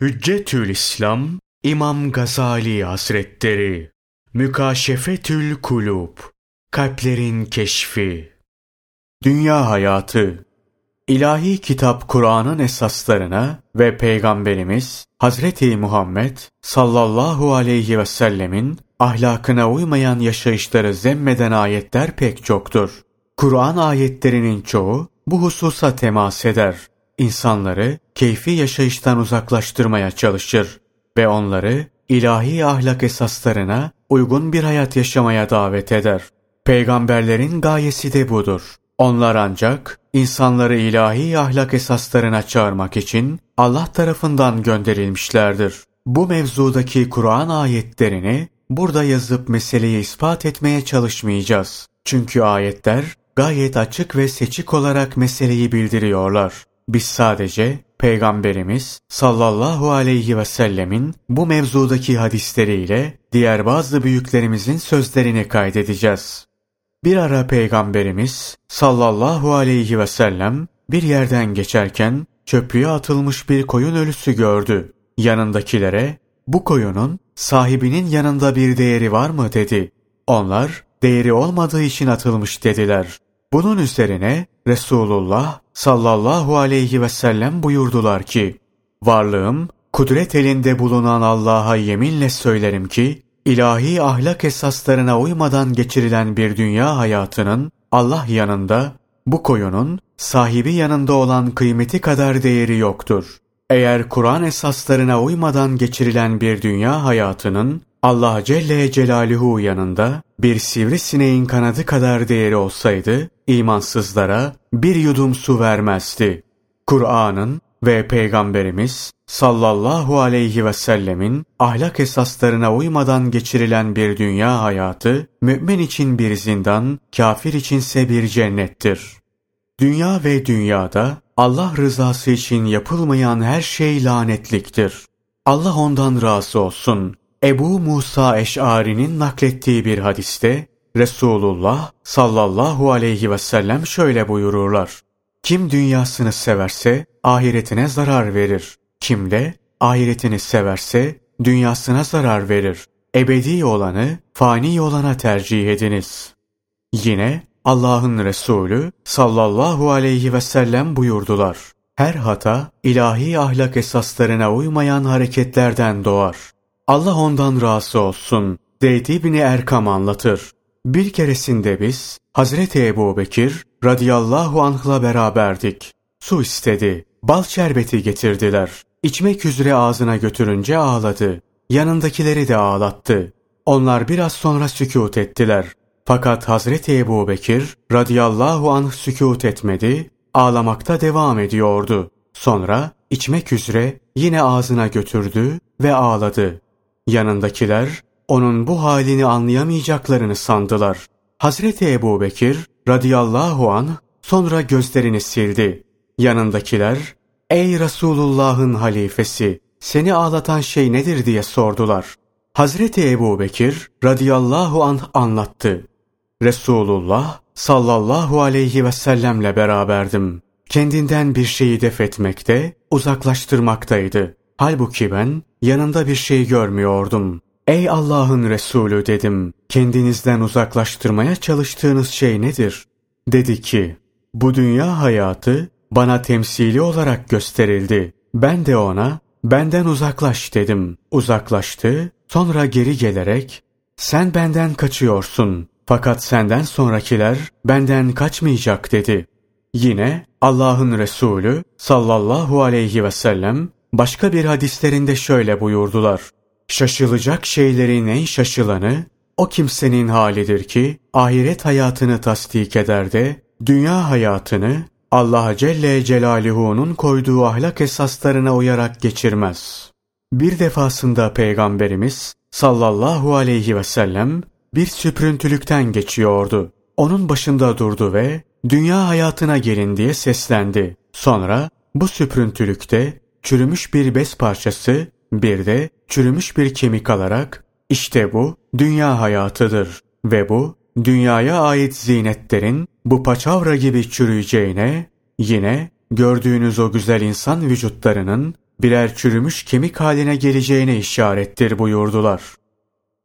Hüccetül İslam İmam Gazali Hazretleri. Mükaşefetül Kulub Kalplerin Keşfi. Dünya Hayatı. İlahi kitap Kur'an'ın esaslarına ve Peygamberimiz Hazreti Muhammed sallallahu aleyhi ve sellemin ahlakına uymayan yaşayışları zemmeden ayetler pek çoktur. Kur'an ayetlerinin çoğu bu hususa temas eder insanları keyfi yaşayıştan uzaklaştırmaya çalışır ve onları ilahi ahlak esaslarına uygun bir hayat yaşamaya davet eder. Peygamberlerin gayesi de budur. Onlar ancak insanları ilahi ahlak esaslarına çağırmak için Allah tarafından gönderilmişlerdir. Bu mevzudaki Kur'an ayetlerini burada yazıp meseleyi ispat etmeye çalışmayacağız. Çünkü ayetler gayet açık ve seçik olarak meseleyi bildiriyorlar. Biz sadece Peygamberimiz sallallahu aleyhi ve sellemin bu mevzudaki hadisleriyle diğer bazı büyüklerimizin sözlerini kaydedeceğiz. Bir ara Peygamberimiz sallallahu aleyhi ve sellem bir yerden geçerken çöplüğe atılmış bir koyun ölüsü gördü. Yanındakilere bu koyunun sahibinin yanında bir değeri var mı dedi. Onlar değeri olmadığı için atılmış dediler. Bunun üzerine Resulullah sallallahu aleyhi ve sellem buyurdular ki, Varlığım, kudret elinde bulunan Allah'a yeminle söylerim ki, ilahi ahlak esaslarına uymadan geçirilen bir dünya hayatının Allah yanında, bu koyunun sahibi yanında olan kıymeti kadar değeri yoktur. Eğer Kur'an esaslarına uymadan geçirilen bir dünya hayatının Allah Celle Celaluhu yanında bir sivrisineğin kanadı kadar değeri olsaydı, imansızlara bir yudum su vermezdi. Kur'an'ın ve Peygamberimiz sallallahu aleyhi ve sellemin ahlak esaslarına uymadan geçirilen bir dünya hayatı, mümin için bir zindan, kafir içinse bir cennettir. Dünya ve dünyada Allah rızası için yapılmayan her şey lanetliktir. Allah ondan razı olsun. Ebu Musa Eş'ari'nin naklettiği bir hadiste Resulullah sallallahu aleyhi ve sellem şöyle buyururlar. Kim dünyasını severse ahiretine zarar verir. Kim de ahiretini severse dünyasına zarar verir. Ebedi olanı fani olana tercih ediniz. Yine Allah'ın Resulü sallallahu aleyhi ve sellem buyurdular. Her hata ilahi ahlak esaslarına uymayan hareketlerden doğar. Allah ondan razı olsun. Zeyd İbni Erkam anlatır. Bir keresinde biz Hazreti Ebu Bekir radıyallahu anh'la beraberdik. Su istedi. Bal şerbeti getirdiler. İçmek üzere ağzına götürünce ağladı. Yanındakileri de ağlattı. Onlar biraz sonra sükut ettiler. Fakat Hazreti Ebu Bekir radıyallahu anh sükut etmedi, ağlamakta devam ediyordu. Sonra içmek üzere yine ağzına götürdü ve ağladı. Yanındakiler onun bu halini anlayamayacaklarını sandılar. Hazreti Ebu Bekir radıyallahu an sonra gözlerini sildi. Yanındakiler ey Resulullah'ın halifesi seni ağlatan şey nedir diye sordular. Hazreti Ebu Bekir radıyallahu anh anlattı. Resulullah sallallahu aleyhi ve sellemle beraberdim. Kendinden bir şeyi def etmekte, uzaklaştırmaktaydı. Halbuki ben yanında bir şey görmüyordum. Ey Allah'ın Resulü dedim. Kendinizden uzaklaştırmaya çalıştığınız şey nedir? Dedi ki, bu dünya hayatı bana temsili olarak gösterildi. Ben de ona, benden uzaklaş dedim. Uzaklaştı, sonra geri gelerek, sen benden kaçıyorsun. Fakat senden sonrakiler benden kaçmayacak dedi. Yine Allah'ın Resulü sallallahu aleyhi ve sellem başka bir hadislerinde şöyle buyurdular. Şaşılacak şeylerin en şaşılanı o kimsenin halidir ki ahiret hayatını tasdik eder de dünya hayatını Allah Celle Celaluhu'nun koyduğu ahlak esaslarına uyarak geçirmez. Bir defasında Peygamberimiz sallallahu aleyhi ve sellem bir süprüntülükten geçiyordu. Onun başında durdu ve dünya hayatına gelin diye seslendi. Sonra bu süprüntülükte çürümüş bir bez parçası bir de çürümüş bir kemik alarak işte bu dünya hayatıdır ve bu dünyaya ait zinetlerin bu paçavra gibi çürüyeceğine yine gördüğünüz o güzel insan vücutlarının birer çürümüş kemik haline geleceğine işarettir buyurdular.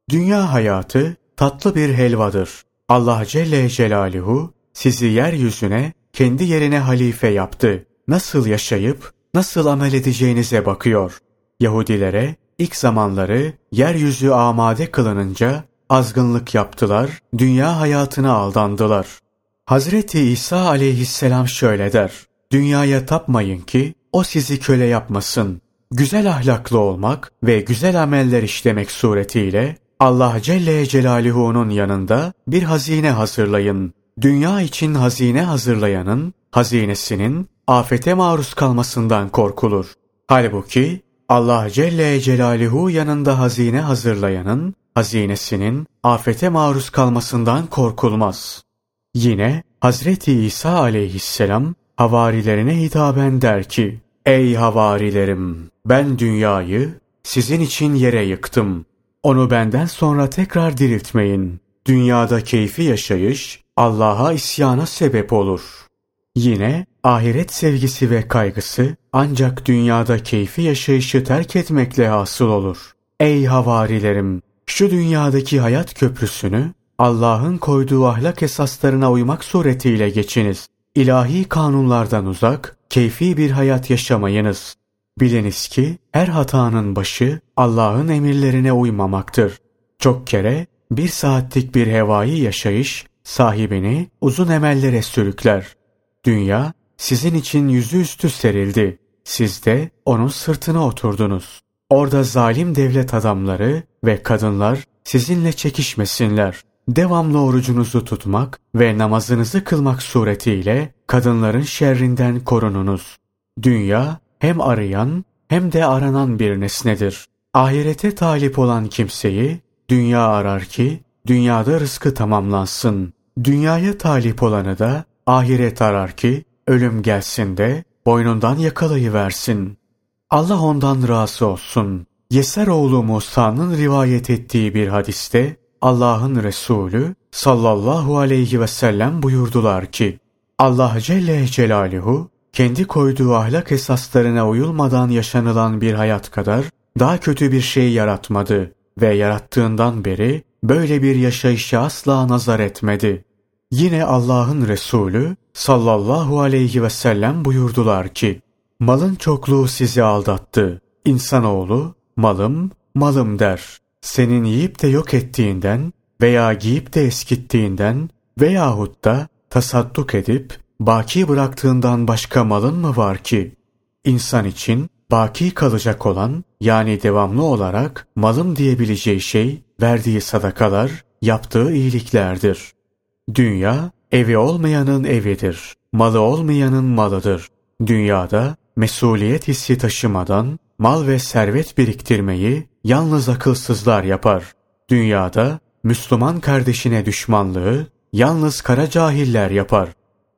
Dünya hayatı tatlı bir helvadır. Allah Celle Celaluhu sizi yeryüzüne kendi yerine halife yaptı. Nasıl yaşayıp nasıl amel edeceğinize bakıyor. Yahudilere ilk zamanları yeryüzü amade kılınınca azgınlık yaptılar, dünya hayatına aldandılar. Hazreti İsa aleyhisselam şöyle der. Dünyaya tapmayın ki o sizi köle yapmasın. Güzel ahlaklı olmak ve güzel ameller işlemek suretiyle Allah Celle Celaluhu'nun yanında bir hazine hazırlayın. Dünya için hazine hazırlayanın hazinesinin afete maruz kalmasından korkulur. Halbuki Allah Celle Celaluhu yanında hazine hazırlayanın hazinesinin afete maruz kalmasından korkulmaz. Yine Hazreti İsa aleyhisselam havarilerine hitaben der ki, Ey havarilerim! Ben dünyayı sizin için yere yıktım. Onu benden sonra tekrar diriltmeyin. Dünyada keyfi yaşayış Allah'a isyana sebep olur. Yine ahiret sevgisi ve kaygısı ancak dünyada keyfi yaşayışı terk etmekle hasıl olur. Ey havarilerim! Şu dünyadaki hayat köprüsünü Allah'ın koyduğu ahlak esaslarına uymak suretiyle geçiniz. İlahi kanunlardan uzak, keyfi bir hayat yaşamayınız. Biliniz ki her hatanın başı Allah'ın emirlerine uymamaktır. Çok kere bir saatlik bir hevai yaşayış sahibini uzun emellere sürükler. Dünya sizin için yüzüstü serildi. Siz de onun sırtına oturdunuz. Orada zalim devlet adamları ve kadınlar sizinle çekişmesinler. Devamlı orucunuzu tutmak ve namazınızı kılmak suretiyle kadınların şerrinden korununuz. Dünya hem arayan hem de aranan bir nesnedir. Ahirete talip olan kimseyi dünya arar ki dünyada rızkı tamamlansın. Dünyaya talip olanı da ahiret arar ki ölüm gelsin de boynundan yakalayıversin. Allah ondan razı olsun. Yeser oğlu Musa'nın rivayet ettiği bir hadiste Allah'ın Resulü sallallahu aleyhi ve sellem buyurdular ki Allah Celle Celaluhu kendi koyduğu ahlak esaslarına uyulmadan yaşanılan bir hayat kadar daha kötü bir şey yaratmadı ve yarattığından beri böyle bir yaşayışa asla nazar etmedi. Yine Allah'ın Resulü sallallahu aleyhi ve sellem buyurdular ki Malın çokluğu sizi aldattı. İnsanoğlu malım malım der. Senin yiyip de yok ettiğinden veya giyip de eskittiğinden veyahut da tasadduk edip baki bıraktığından başka malın mı var ki? İnsan için baki kalacak olan yani devamlı olarak malım diyebileceği şey verdiği sadakalar, yaptığı iyiliklerdir. Dünya evi olmayanın evidir. Malı olmayanın malıdır. Dünyada mesuliyet hissi taşımadan mal ve servet biriktirmeyi yalnız akılsızlar yapar. Dünyada Müslüman kardeşine düşmanlığı yalnız kara cahiller yapar.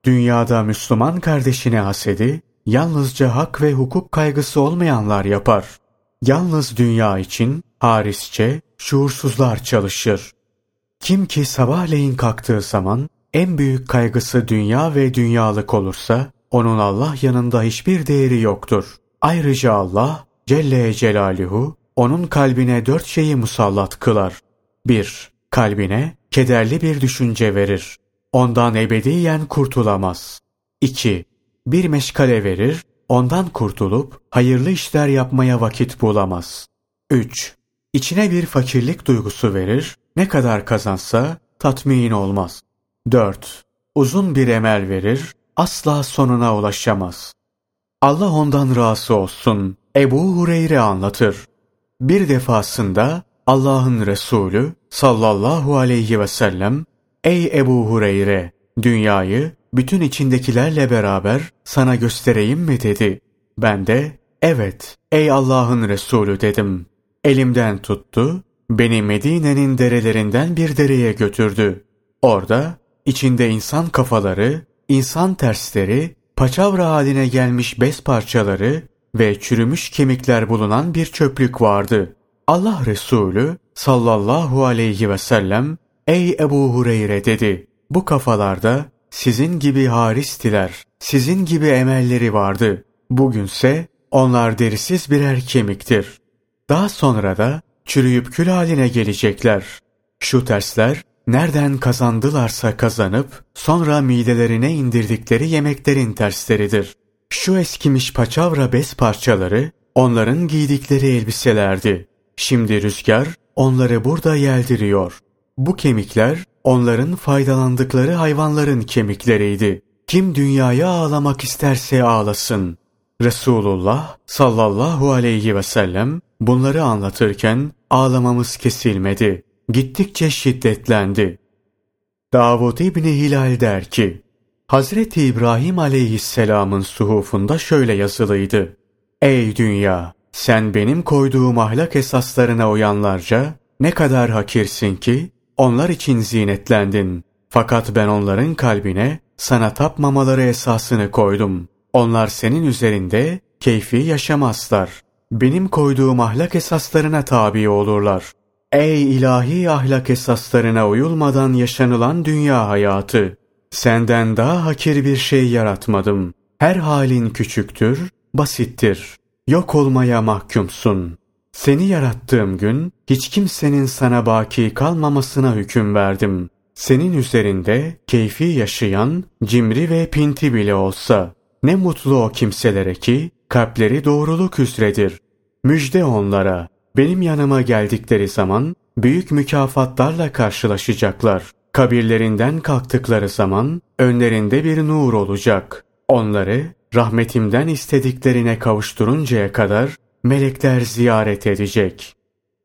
Dünyada Müslüman kardeşine hasedi yalnızca hak ve hukuk kaygısı olmayanlar yapar. Yalnız dünya için harisçe şuursuzlar çalışır. Kim ki sabahleyin kalktığı zaman en büyük kaygısı dünya ve dünyalık olursa onun Allah yanında hiçbir değeri yoktur. Ayrıca Allah Celle Celaluhu onun kalbine dört şeyi musallat kılar. 1. Kalbine kederli bir düşünce verir. Ondan ebediyen kurtulamaz. 2. Bir meşgale verir, ondan kurtulup hayırlı işler yapmaya vakit bulamaz. 3. İçine bir fakirlik duygusu verir, ne kadar kazansa tatmin olmaz. 4. Uzun bir emel verir, asla sonuna ulaşamaz. Allah ondan razı olsun. Ebu Hureyre anlatır. Bir defasında Allah'ın Resulü sallallahu aleyhi ve sellem Ey Ebu Hureyre! Dünyayı bütün içindekilerle beraber sana göstereyim mi dedi. Ben de evet ey Allah'ın Resulü dedim. Elimden tuttu, beni Medine'nin derelerinden bir dereye götürdü. Orada içinde insan kafaları, insan tersleri, paçavra haline gelmiş bez parçaları ve çürümüş kemikler bulunan bir çöplük vardı. Allah Resulü sallallahu aleyhi ve sellem Ey Ebu Hureyre dedi. Bu kafalarda sizin gibi haristiler, sizin gibi emelleri vardı. Bugünse Onlar derisiz birer kemiktir. Daha sonra da çürüyüp kül haline gelecekler. Şu tersler nereden kazandılarsa kazanıp sonra midelerine indirdikleri yemeklerin tersleridir. Şu eskimiş paçavra bez parçaları onların giydikleri elbiselerdi. Şimdi rüzgar onları burada yeldiriyor. Bu kemikler onların faydalandıkları hayvanların kemikleriydi. Kim dünyaya ağlamak isterse ağlasın. Resulullah sallallahu aleyhi ve sellem bunları anlatırken ağlamamız kesilmedi. Gittikçe şiddetlendi. Davud İbni Hilal der ki, Hazreti İbrahim aleyhisselamın suhufunda şöyle yazılıydı. Ey dünya! Sen benim koyduğum ahlak esaslarına uyanlarca ne kadar hakirsin ki onlar için zinetlendin. Fakat ben onların kalbine sana tapmamaları esasını koydum. Onlar senin üzerinde keyfi yaşamazlar. Benim koyduğum ahlak esaslarına tabi olurlar. Ey ilahi ahlak esaslarına uyulmadan yaşanılan dünya hayatı! Senden daha hakir bir şey yaratmadım. Her halin küçüktür, basittir. Yok olmaya mahkumsun. Seni yarattığım gün hiç kimsenin sana baki kalmamasına hüküm verdim. Senin üzerinde keyfi yaşayan cimri ve pinti bile olsa ne mutlu o kimselere ki kalpleri doğruluk üzredir. Müjde onlara. Benim yanıma geldikleri zaman büyük mükafatlarla karşılaşacaklar. Kabirlerinden kalktıkları zaman önlerinde bir nur olacak. Onları rahmetimden istediklerine kavuşturuncaya kadar melekler ziyaret edecek.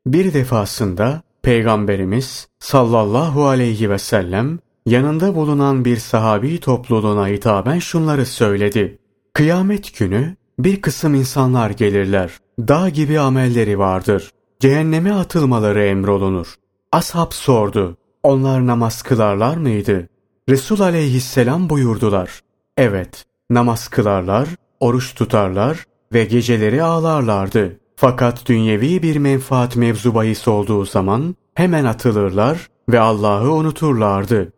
Bir defasında Peygamberimiz sallallahu aleyhi ve sellem yanında bulunan bir sahabi topluluğuna hitaben şunları söyledi. Kıyamet günü bir kısım insanlar gelirler. Dağ gibi amelleri vardır. Cehenneme atılmaları emrolunur. Ashab sordu. Onlar namaz kılarlar mıydı? Resul aleyhisselam buyurdular. Evet, namaz kılarlar, oruç tutarlar ve geceleri ağlarlardı. Fakat dünyevi bir menfaat mevzu bahis olduğu zaman hemen atılırlar ve Allah'ı unuturlardı.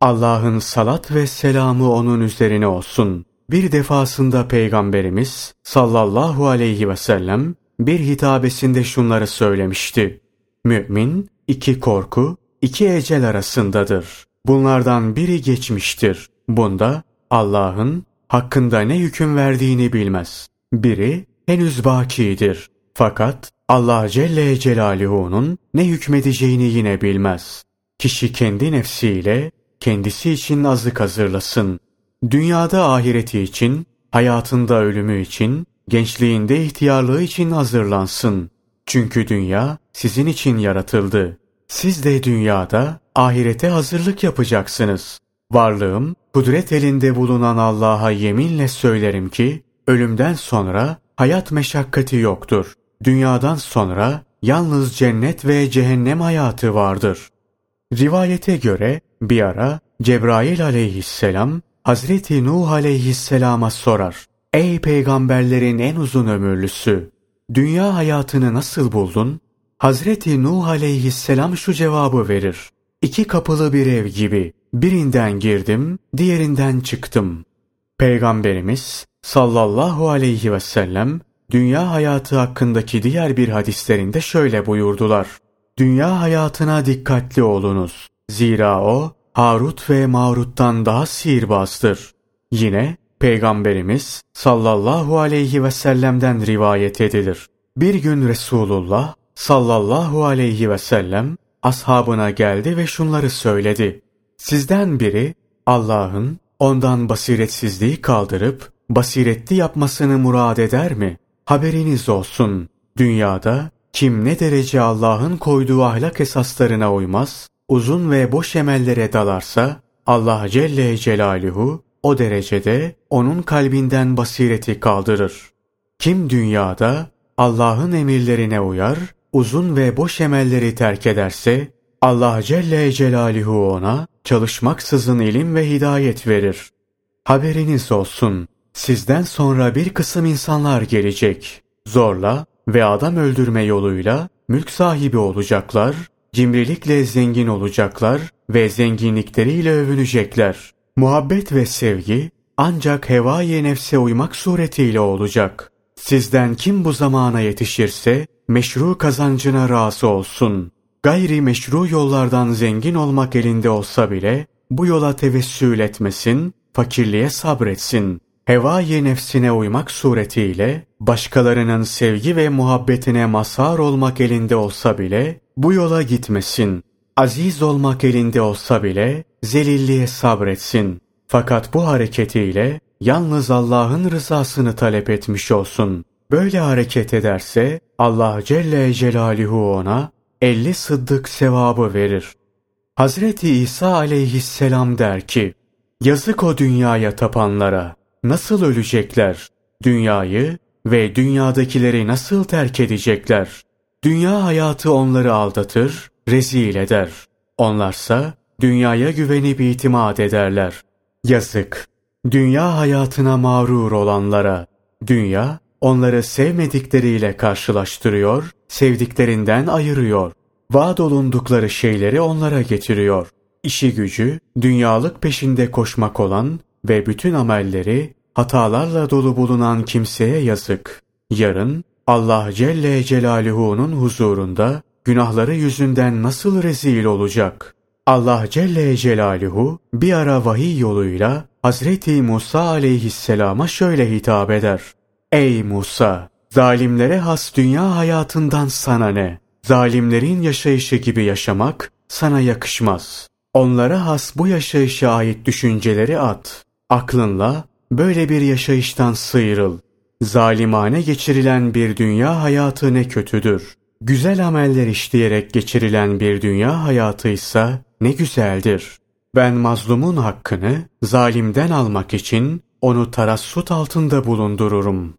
Allah'ın salat ve selamı onun üzerine olsun. Bir defasında Peygamberimiz sallallahu aleyhi ve sellem bir hitabesinde şunları söylemişti. Mümin iki korku, iki ecel arasındadır. Bunlardan biri geçmiştir. Bunda Allah'ın hakkında ne hüküm verdiğini bilmez. Biri henüz bakidir. Fakat Allah Celle Celaluhu'nun ne hükmedeceğini yine bilmez. Kişi kendi nefsiyle kendisi için azık hazırlasın. Dünyada ahireti için, hayatında ölümü için, gençliğinde ihtiyarlığı için hazırlansın. Çünkü dünya sizin için yaratıldı. Siz de dünyada ahirete hazırlık yapacaksınız. Varlığım, kudret elinde bulunan Allah'a yeminle söylerim ki, ölümden sonra hayat meşakkati yoktur. Dünyadan sonra yalnız cennet ve cehennem hayatı vardır. Rivayete göre bir ara Cebrail aleyhisselam Hazreti Nuh aleyhisselama sorar. Ey peygamberlerin en uzun ömürlüsü! Dünya hayatını nasıl buldun? Hazreti Nuh aleyhisselam şu cevabı verir. İki kapılı bir ev gibi. Birinden girdim, diğerinden çıktım. Peygamberimiz sallallahu aleyhi ve sellem dünya hayatı hakkındaki diğer bir hadislerinde şöyle buyurdular. Dünya hayatına dikkatli olunuz. Zira o Harut ve Marut'tan daha sihirbazdır. Yine Peygamberimiz sallallahu aleyhi ve sellem'den rivayet edilir. Bir gün Resulullah sallallahu aleyhi ve sellem ashabına geldi ve şunları söyledi. Sizden biri Allah'ın ondan basiretsizliği kaldırıp basiretli yapmasını murad eder mi? Haberiniz olsun. Dünyada kim ne derece Allah'ın koyduğu ahlak esaslarına uymaz, uzun ve boş emellere dalarsa Allah Celle Celaluhu o derecede onun kalbinden basireti kaldırır. Kim dünyada Allah'ın emirlerine uyar, uzun ve boş emelleri terk ederse Allah Celle Celaluhu ona çalışmaksızın ilim ve hidayet verir. Haberiniz olsun. Sizden sonra bir kısım insanlar gelecek. Zorla ve adam öldürme yoluyla mülk sahibi olacaklar cimrilikle zengin olacaklar ve zenginlikleriyle övünecekler. Muhabbet ve sevgi ancak hevai nefse uymak suretiyle olacak. Sizden kim bu zamana yetişirse meşru kazancına razı olsun. Gayri meşru yollardan zengin olmak elinde olsa bile bu yola tevessül etmesin, fakirliğe sabretsin. Hevai nefsine uymak suretiyle başkalarının sevgi ve muhabbetine mazhar olmak elinde olsa bile bu yola gitmesin. Aziz olmak elinde olsa bile zelilliğe sabretsin. Fakat bu hareketiyle yalnız Allah'ın rızasını talep etmiş olsun. Böyle hareket ederse Allah Celle Celaluhu ona elli sıddık sevabı verir. Hazreti İsa aleyhisselam der ki, Yazık o dünyaya tapanlara, nasıl ölecekler? Dünyayı ve dünyadakileri nasıl terk edecekler? Dünya hayatı onları aldatır, rezil eder. Onlarsa dünyaya güvenip itimat ederler. Yazık! Dünya hayatına mağrur olanlara, dünya onları sevmedikleriyle karşılaştırıyor, sevdiklerinden ayırıyor. Vaat olundukları şeyleri onlara getiriyor. İşi gücü, dünyalık peşinde koşmak olan ve bütün amelleri hatalarla dolu bulunan kimseye yazık. Yarın Allah Celle Celaluhu'nun huzurunda günahları yüzünden nasıl rezil olacak? Allah Celle Celaluhu bir ara vahiy yoluyla Hazreti Musa aleyhisselama şöyle hitap eder. Ey Musa! Zalimlere has dünya hayatından sana ne? Zalimlerin yaşayışı gibi yaşamak sana yakışmaz. Onlara has bu yaşayışa ait düşünceleri at. Aklınla böyle bir yaşayıştan sıyrıl. Zalimane geçirilen bir dünya hayatı ne kötüdür. Güzel ameller işleyerek geçirilen bir dünya hayatı ise ne güzeldir. Ben mazlumun hakkını zalimden almak için onu tarassut altında bulundururum.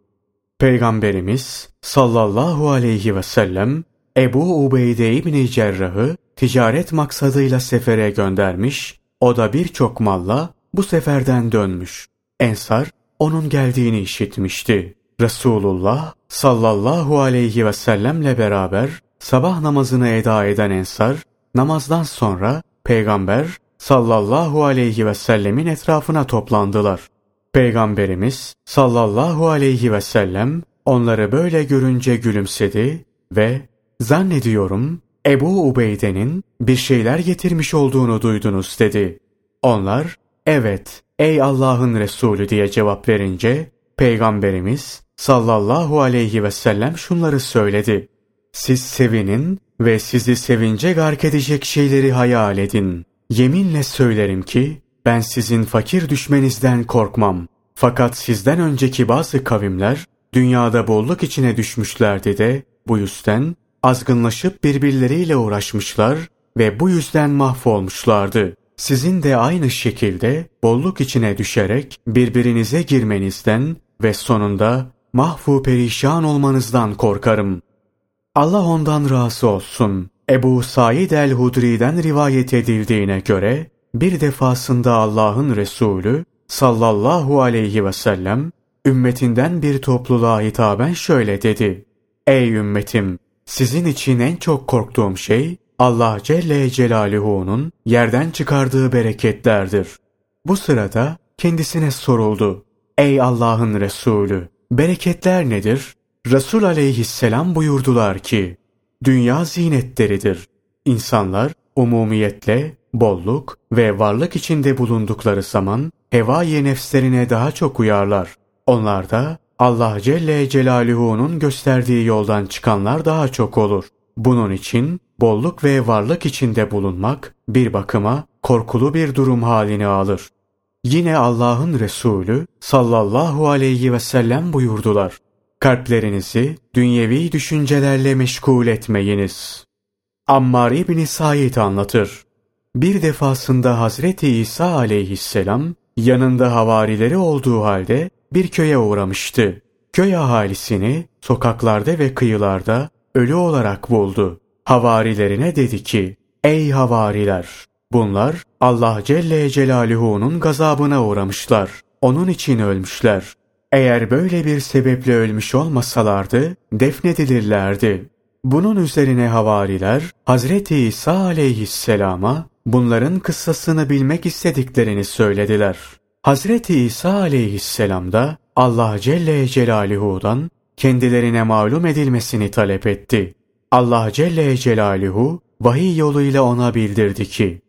Peygamberimiz sallallahu aleyhi ve sellem Ebu Ubeyde İbni Cerrah'ı ticaret maksadıyla sefere göndermiş, o da birçok malla bu seferden dönmüş. Ensar onun geldiğini işitmişti. Resulullah sallallahu aleyhi ve sellemle beraber sabah namazını eda eden Ensar, namazdan sonra Peygamber sallallahu aleyhi ve sellemin etrafına toplandılar. Peygamberimiz sallallahu aleyhi ve sellem onları böyle görünce gülümsedi ve zannediyorum Ebu Ubeyde'nin bir şeyler getirmiş olduğunu duydunuz dedi. Onlar evet ey Allah'ın Resulü diye cevap verince Peygamberimiz sallallahu aleyhi ve sellem şunları söyledi. Siz sevinin ve sizi sevince gark edecek şeyleri hayal edin. Yeminle söylerim ki ben sizin fakir düşmenizden korkmam. Fakat sizden önceki bazı kavimler dünyada bolluk içine düşmüşlerdi de bu yüzden azgınlaşıp birbirleriyle uğraşmışlar ve bu yüzden mahvolmuşlardı. Sizin de aynı şekilde bolluk içine düşerek birbirinize girmenizden ve sonunda mahvu perişan olmanızdan korkarım. Allah ondan razı olsun. Ebu Said el-Hudri'den rivayet edildiğine göre bir defasında Allah'ın Resulü sallallahu aleyhi ve sellem ümmetinden bir topluluğa hitaben şöyle dedi. Ey ümmetim! Sizin için en çok korktuğum şey Allah Celle Celaluhu'nun yerden çıkardığı bereketlerdir. Bu sırada kendisine soruldu. Ey Allah'ın Resulü! Bereketler nedir? Resul aleyhisselam buyurdular ki, dünya zinetleridir. İnsanlar umumiyetle bolluk ve varlık içinde bulundukları zaman hevai nefslerine daha çok uyarlar. Onlar da Allah Celle Celaluhu'nun gösterdiği yoldan çıkanlar daha çok olur. Bunun için bolluk ve varlık içinde bulunmak bir bakıma korkulu bir durum halini alır. Yine Allah'ın Resulü sallallahu aleyhi ve sellem buyurdular. Kalplerinizi dünyevi düşüncelerle meşgul etmeyiniz. Ammar İbni Said anlatır. Bir defasında Hazreti İsa aleyhisselam yanında havarileri olduğu halde bir köye uğramıştı. Köy ahalisini sokaklarda ve kıyılarda ölü olarak buldu. Havarilerine dedi ki, Ey havariler! Bunlar Allah Celle Celaluhu'nun gazabına uğramışlar. Onun için ölmüşler. Eğer böyle bir sebeple ölmüş olmasalardı defnedilirlerdi. Bunun üzerine havariler Hazreti İsa aleyhisselama bunların kıssasını bilmek istediklerini söylediler. Hazreti İsa aleyhisselam da Allah Celle Celaluhu'dan kendilerine malum edilmesini talep etti. Allah Celle Celaluhu vahiy yoluyla ona bildirdi ki,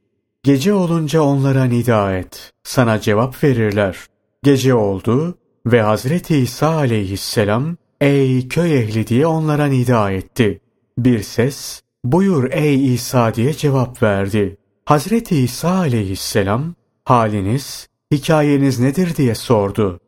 Gece olunca onlara nida et, sana cevap verirler. Gece oldu ve Hazreti İsa aleyhisselam, ey köy ehli diye onlara nida etti. Bir ses, buyur ey İsa diye cevap verdi. Hazreti İsa aleyhisselam, haliniz, hikayeniz nedir diye sordu.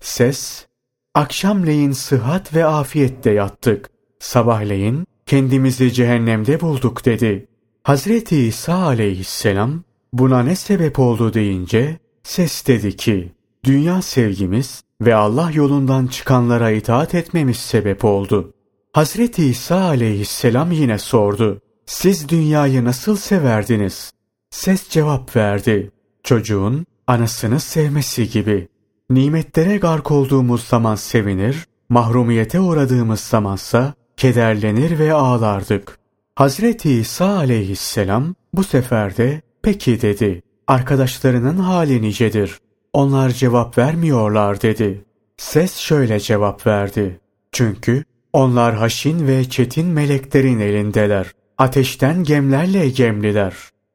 Ses, akşamleyin sıhhat ve afiyette yattık. Sabahleyin kendimizi cehennemde bulduk dedi. Hazreti İsa aleyhisselam buna ne sebep oldu deyince ses dedi ki dünya sevgimiz ve Allah yolundan çıkanlara itaat etmemiz sebep oldu. Hazreti İsa aleyhisselam yine sordu. Siz dünyayı nasıl severdiniz? Ses cevap verdi. Çocuğun anasını sevmesi gibi. Nimetlere gark olduğumuz zaman sevinir, mahrumiyete uğradığımız zamansa kederlenir ve ağlardık. Hazreti İsa aleyhisselam bu sefer de peki dedi. Arkadaşlarının hali nicedir. Onlar cevap vermiyorlar dedi. Ses şöyle cevap verdi. Çünkü onlar haşin ve çetin meleklerin elindeler. Ateşten gemlerle gemliler.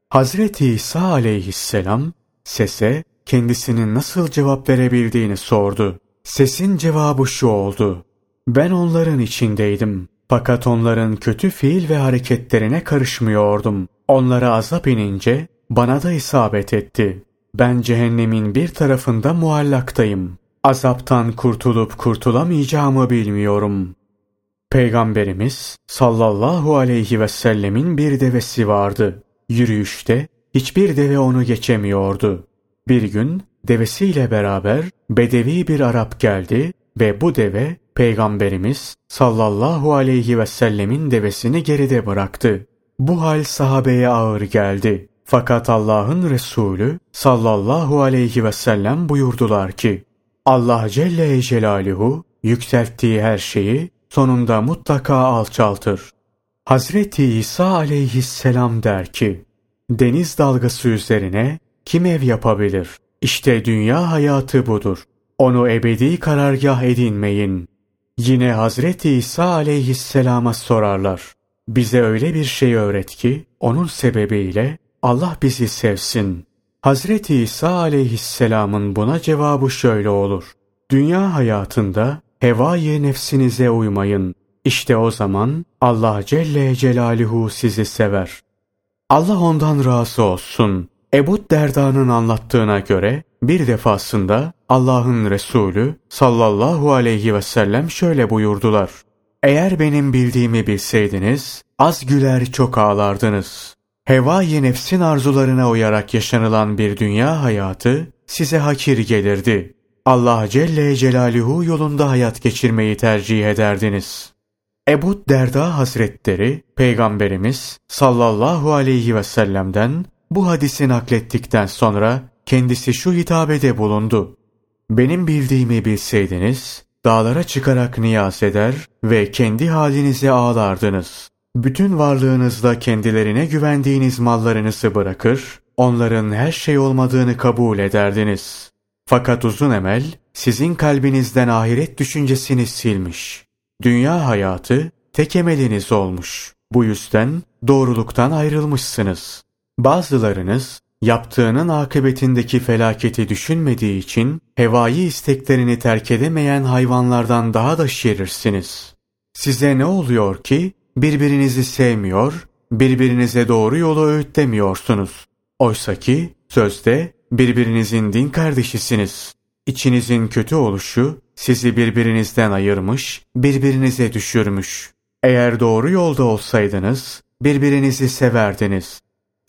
Hazreti İsa aleyhisselam sese kendisinin nasıl cevap verebildiğini sordu. Sesin cevabı şu oldu. Ben onların içindeydim. Fakat onların kötü fiil ve hareketlerine karışmıyordum. Onlara azap inince bana da isabet etti. Ben cehennemin bir tarafında muallaktayım. Azaptan kurtulup kurtulamayacağımı bilmiyorum. Peygamberimiz sallallahu aleyhi ve sellemin bir devesi vardı. Yürüyüşte hiçbir deve onu geçemiyordu. Bir gün devesiyle beraber bedevi bir Arap geldi ve bu deve Peygamberimiz sallallahu aleyhi ve sellemin devesini geride bıraktı. Bu hal sahabeye ağır geldi. Fakat Allah'ın Resulü sallallahu aleyhi ve sellem buyurdular ki, Allah Celle Celaluhu yükselttiği her şeyi sonunda mutlaka alçaltır. Hazreti İsa aleyhisselam der ki, deniz dalgası üzerine kim ev yapabilir? İşte dünya hayatı budur. Onu ebedi karargah edinmeyin. Yine Hazreti İsa aleyhisselama sorarlar. Bize öyle bir şey öğret ki onun sebebiyle Allah bizi sevsin. Hazreti İsa aleyhisselamın buna cevabı şöyle olur. Dünya hayatında hevayı nefsinize uymayın. İşte o zaman Allah Celle Celaluhu sizi sever. Allah ondan razı olsun. Ebu Derda'nın anlattığına göre bir defasında Allah'ın Resulü sallallahu aleyhi ve sellem şöyle buyurdular. Eğer benim bildiğimi bilseydiniz az güler çok ağlardınız. Hevai nefsin arzularına uyarak yaşanılan bir dünya hayatı size hakir gelirdi. Allah Celle Celaluhu yolunda hayat geçirmeyi tercih ederdiniz. Ebu Derda Hazretleri Peygamberimiz sallallahu aleyhi ve sellem'den bu hadisi naklettikten sonra kendisi şu hitabede bulundu. Benim bildiğimi bilseydiniz, dağlara çıkarak niyaz eder ve kendi halinize ağlardınız. Bütün varlığınızda kendilerine güvendiğiniz mallarınızı bırakır, onların her şey olmadığını kabul ederdiniz. Fakat uzun emel, sizin kalbinizden ahiret düşüncesini silmiş. Dünya hayatı tek emeliniz olmuş. Bu yüzden doğruluktan ayrılmışsınız. Bazılarınız yaptığının akıbetindeki felaketi düşünmediği için hevai isteklerini terk edemeyen hayvanlardan daha da şirirsiniz. Size ne oluyor ki birbirinizi sevmiyor, birbirinize doğru yolu öğütlemiyorsunuz. Oysa ki sözde birbirinizin din kardeşisiniz. İçinizin kötü oluşu sizi birbirinizden ayırmış, birbirinize düşürmüş. Eğer doğru yolda olsaydınız birbirinizi severdiniz.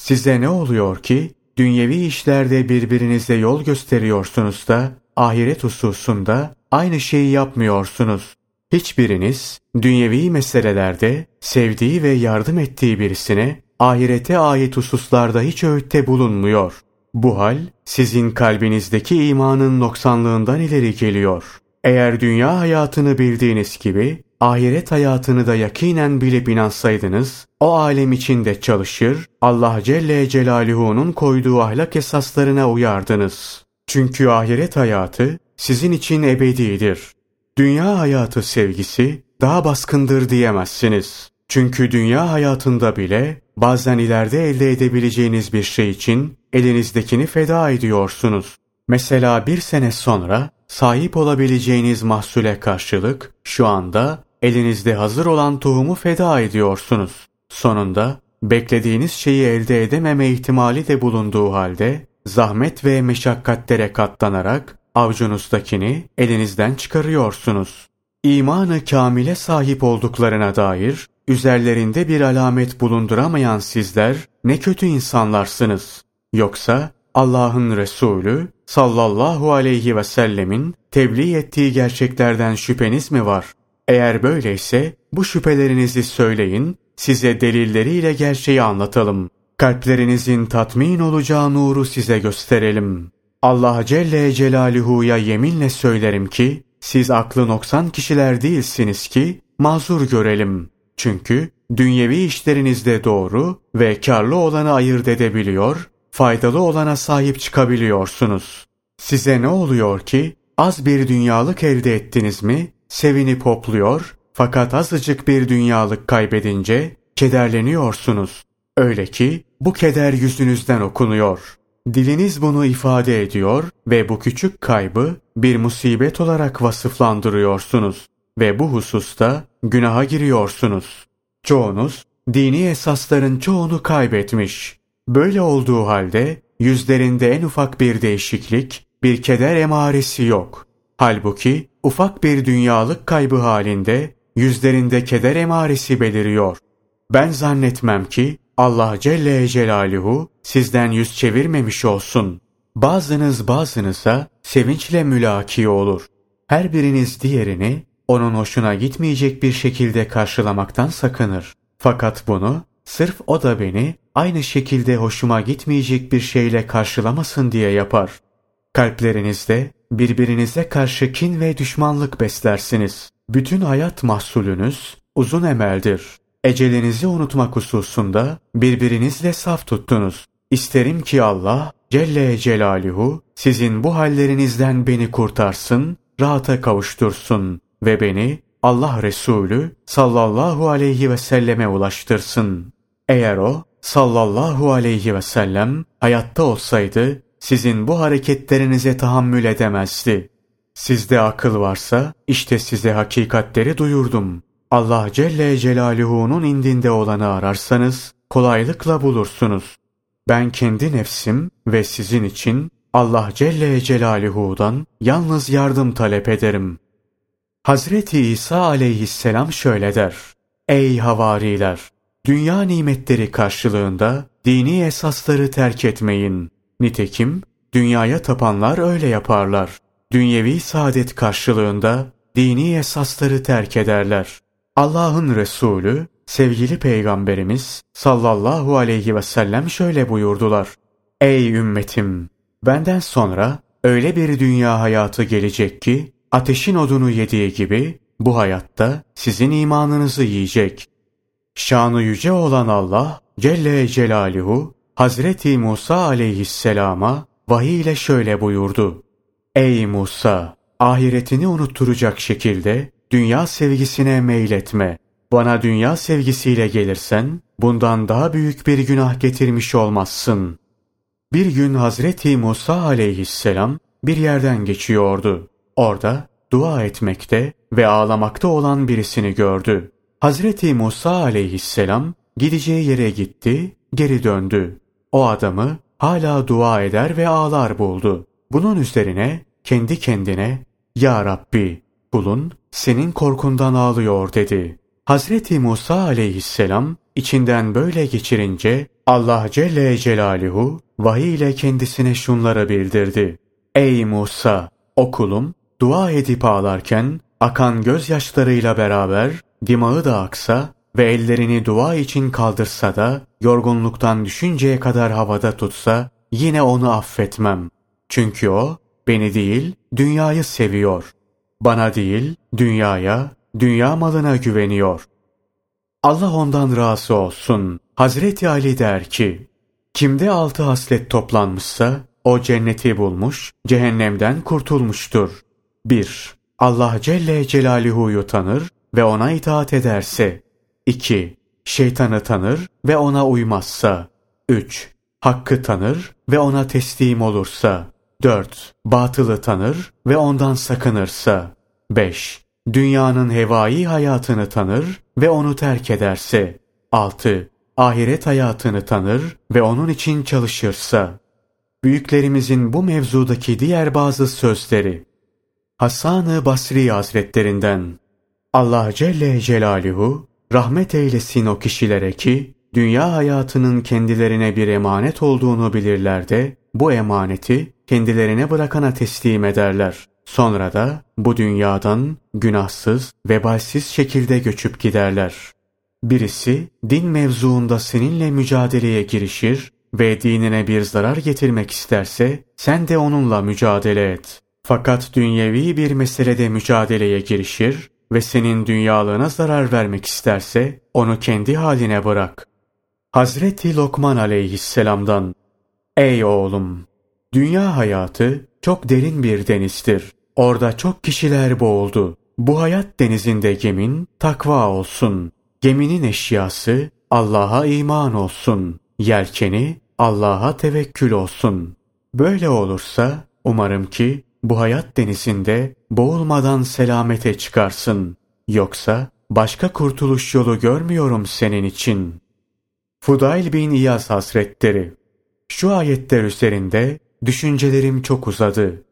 Size ne oluyor ki dünyevi işlerde birbirinize yol gösteriyorsunuz da ahiret hususunda aynı şeyi yapmıyorsunuz. Hiçbiriniz dünyevi meselelerde sevdiği ve yardım ettiği birisine ahirete ait hususlarda hiç öğütte bulunmuyor. Bu hal sizin kalbinizdeki imanın noksanlığından ileri geliyor. Eğer dünya hayatını bildiğiniz gibi ahiret hayatını da yakinen bilip inansaydınız, o alem içinde çalışır, Allah Celle Celaluhu'nun koyduğu ahlak esaslarına uyardınız. Çünkü ahiret hayatı sizin için ebedidir. Dünya hayatı sevgisi daha baskındır diyemezsiniz. Çünkü dünya hayatında bile bazen ileride elde edebileceğiniz bir şey için elinizdekini feda ediyorsunuz. Mesela bir sene sonra sahip olabileceğiniz mahsule karşılık şu anda elinizde hazır olan tohumu feda ediyorsunuz. Sonunda beklediğiniz şeyi elde edememe ihtimali de bulunduğu halde zahmet ve meşakkatlere katlanarak avcunuzdakini elinizden çıkarıyorsunuz. İmanı kamile sahip olduklarına dair üzerlerinde bir alamet bulunduramayan sizler ne kötü insanlarsınız. Yoksa Allah'ın Resulü sallallahu aleyhi ve sellemin tebliğ ettiği gerçeklerden şüpheniz mi var? Eğer böyleyse bu şüphelerinizi söyleyin, size delilleriyle gerçeği anlatalım. Kalplerinizin tatmin olacağı nuru size gösterelim. Allah Celle Celaluhu'ya yeminle söylerim ki, siz aklı noksan kişiler değilsiniz ki, mazur görelim. Çünkü dünyevi işlerinizde doğru ve karlı olanı ayırt edebiliyor, faydalı olana sahip çıkabiliyorsunuz. Size ne oluyor ki, az bir dünyalık elde ettiniz mi, sevinip hopluyor, fakat azıcık bir dünyalık kaybedince kederleniyorsunuz. Öyle ki bu keder yüzünüzden okunuyor. Diliniz bunu ifade ediyor ve bu küçük kaybı bir musibet olarak vasıflandırıyorsunuz ve bu hususta günaha giriyorsunuz. Çoğunuz dini esasların çoğunu kaybetmiş. Böyle olduğu halde yüzlerinde en ufak bir değişiklik, bir keder emaresi yok. Halbuki ufak bir dünyalık kaybı halinde yüzlerinde keder emaresi beliriyor. Ben zannetmem ki Allah Celle Celaluhu sizden yüz çevirmemiş olsun. Bazınız bazınıza sevinçle mülaki olur. Her biriniz diğerini onun hoşuna gitmeyecek bir şekilde karşılamaktan sakınır. Fakat bunu sırf o da beni aynı şekilde hoşuma gitmeyecek bir şeyle karşılamasın diye yapar. Kalplerinizde birbirinize karşı kin ve düşmanlık beslersiniz. Bütün hayat mahsulünüz uzun emeldir. Ecelinizi unutmak hususunda birbirinizle saf tuttunuz. İsterim ki Allah Celle Celaluhu sizin bu hallerinizden beni kurtarsın, rahata kavuştursun ve beni Allah Resulü sallallahu aleyhi ve selleme ulaştırsın. Eğer o sallallahu aleyhi ve sellem hayatta olsaydı sizin bu hareketlerinize tahammül edemezdi. Sizde akıl varsa işte size hakikatleri duyurdum. Allah Celle Celaluhu'nun indinde olanı ararsanız kolaylıkla bulursunuz. Ben kendi nefsim ve sizin için Allah Celle Celaluhu'dan yalnız yardım talep ederim. Hazreti İsa aleyhisselam şöyle der. Ey havariler! Dünya nimetleri karşılığında dini esasları terk etmeyin. Nitekim dünyaya tapanlar öyle yaparlar. Dünyevi saadet karşılığında dini esasları terk ederler. Allah'ın Resulü sevgili peygamberimiz sallallahu aleyhi ve sellem şöyle buyurdular. Ey ümmetim! Benden sonra öyle bir dünya hayatı gelecek ki ateşin odunu yediği gibi bu hayatta sizin imanınızı yiyecek. Şanı yüce olan Allah Celle Celaluhu Hazreti Musa aleyhisselama vahiy ile şöyle buyurdu. Ey Musa! Ahiretini unutturacak şekilde dünya sevgisine meyletme. Bana dünya sevgisiyle gelirsen bundan daha büyük bir günah getirmiş olmazsın. Bir gün Hazreti Musa aleyhisselam bir yerden geçiyordu. Orada dua etmekte ve ağlamakta olan birisini gördü. Hazreti Musa aleyhisselam gideceği yere gitti, geri döndü. O adamı hala dua eder ve ağlar buldu. Bunun üzerine kendi kendine Ya Rabbi kulun senin korkundan ağlıyor dedi. Hazreti Musa aleyhisselam içinden böyle geçirince Allah Celle Celaluhu vahiy ile kendisine şunları bildirdi. Ey Musa! O kulum dua edip ağlarken akan gözyaşlarıyla beraber dimağı da aksa ve ellerini dua için kaldırsa da yorgunluktan düşünceye kadar havada tutsa yine onu affetmem. Çünkü o beni değil dünyayı seviyor. Bana değil dünyaya, dünya malına güveniyor. Allah ondan razı olsun. Hazreti Ali der ki, kimde altı haslet toplanmışsa o cenneti bulmuş, cehennemden kurtulmuştur. 1. Allah Celle Celaluhu'yu tanır ve ona itaat ederse. 2. Şeytanı tanır ve ona uymazsa. 3. Hakkı tanır ve ona teslim olursa. 4. Batılı tanır ve ondan sakınırsa. 5. Dünyanın hevai hayatını tanır ve onu terk ederse. 6. Ahiret hayatını tanır ve onun için çalışırsa. Büyüklerimizin bu mevzudaki diğer bazı sözleri. Hasan-ı Basri Hazretlerinden Allah Celle Celaluhu rahmet eylesin o kişilere ki dünya hayatının kendilerine bir emanet olduğunu bilirler de bu emaneti kendilerine bırakana teslim ederler. Sonra da bu dünyadan günahsız, vebalsiz şekilde göçüp giderler. Birisi din mevzuunda seninle mücadeleye girişir ve dinine bir zarar getirmek isterse sen de onunla mücadele et. Fakat dünyevi bir meselede mücadeleye girişir ve senin dünyalığına zarar vermek isterse onu kendi haline bırak. Hazreti Lokman aleyhisselamdan Ey oğlum! Dünya hayatı çok derin bir denizdir. Orada çok kişiler boğuldu. Bu hayat denizinde gemin takva olsun. Geminin eşyası Allah'a iman olsun. Yelkeni Allah'a tevekkül olsun. Böyle olursa umarım ki bu hayat denizinde boğulmadan selamete çıkarsın. Yoksa başka kurtuluş yolu görmüyorum senin için. Fudail bin İyaz Hasretleri Şu ayetler üzerinde düşüncelerim çok uzadı.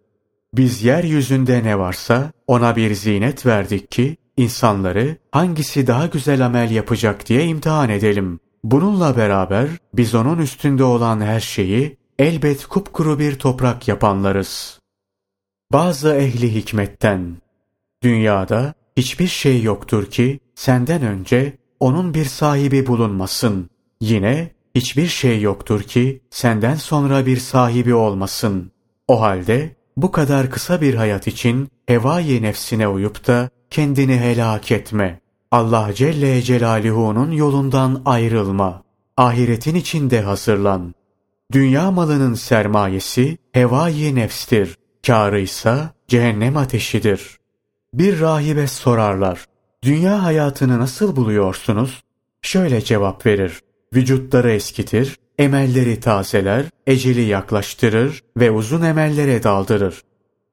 Biz yeryüzünde ne varsa ona bir zinet verdik ki insanları hangisi daha güzel amel yapacak diye imtihan edelim. Bununla beraber biz onun üstünde olan her şeyi elbet kupkuru bir toprak yapanlarız. Bazı ehli hikmetten Dünyada hiçbir şey yoktur ki senden önce onun bir sahibi bulunmasın. Yine hiçbir şey yoktur ki senden sonra bir sahibi olmasın. O halde bu kadar kısa bir hayat için hevai nefsine uyup da kendini helak etme. Allah Celle Celaluhu'nun yolundan ayrılma. Ahiretin içinde hazırlan. Dünya malının sermayesi hevai nefstir. Kârı ise cehennem ateşidir. Bir rahibe sorarlar. Dünya hayatını nasıl buluyorsunuz? Şöyle cevap verir. Vücutları eskitir, emelleri tazeler, eceli yaklaştırır ve uzun emellere daldırır.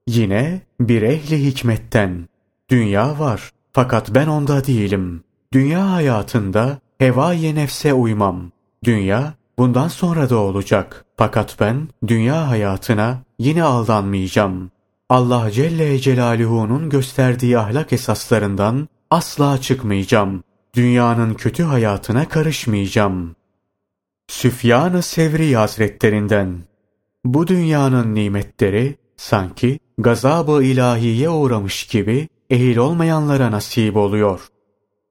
Yine bir ehli hikmetten. Dünya var fakat ben onda değilim. Dünya hayatında hevai nefse uymam. Dünya bundan sonra da olacak. Fakat ben dünya hayatına yine aldanmayacağım. Allah Celle Celaluhu'nun gösterdiği ahlak esaslarından asla çıkmayacağım. Dünyanın kötü hayatına karışmayacağım. Süfyan-ı Sevri Hazretlerinden Bu dünyanın nimetleri sanki gazabı ilahiye uğramış gibi ehil olmayanlara nasip oluyor.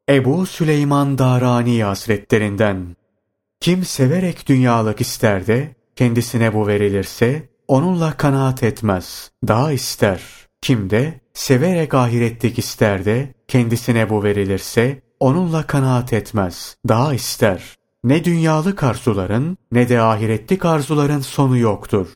Ebu Süleyman Darani Hazretlerinden Kim severek dünyalık ister de kendisine bu verilirse onunla kanaat etmez, daha ister. Kim de severek ahiretlik ister de kendisine bu verilirse onunla kanaat etmez, daha ister. Ne dünyalık arzuların ne de ahiretlik arzuların sonu yoktur.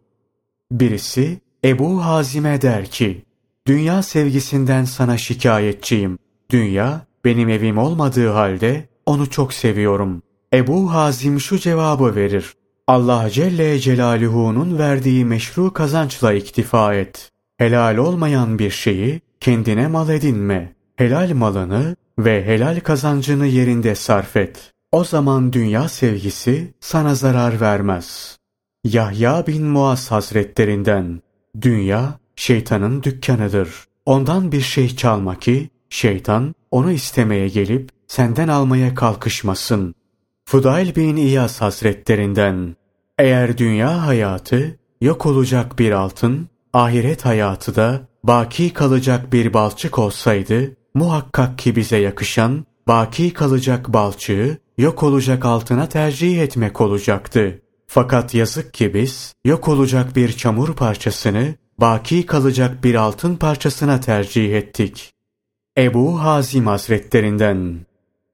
Birisi Ebu Hazim'e der ki, Dünya sevgisinden sana şikayetçiyim. Dünya benim evim olmadığı halde onu çok seviyorum. Ebu Hazim şu cevabı verir. Allah Celle Celaluhu'nun verdiği meşru kazançla iktifa et. Helal olmayan bir şeyi kendine mal edinme. Helal malını ve helal kazancını yerinde sarf et. O zaman dünya sevgisi sana zarar vermez. Yahya bin Muaz Hazretlerinden Dünya şeytanın dükkanıdır. Ondan bir şey çalma ki şeytan onu istemeye gelip senden almaya kalkışmasın. Fudail bin İyaz Hazretlerinden Eğer dünya hayatı yok olacak bir altın, ahiret hayatı da baki kalacak bir balçık olsaydı, muhakkak ki bize yakışan, baki kalacak balçığı yok olacak altına tercih etmek olacaktı. Fakat yazık ki biz yok olacak bir çamur parçasını baki kalacak bir altın parçasına tercih ettik. Ebu Hazim Hazretlerinden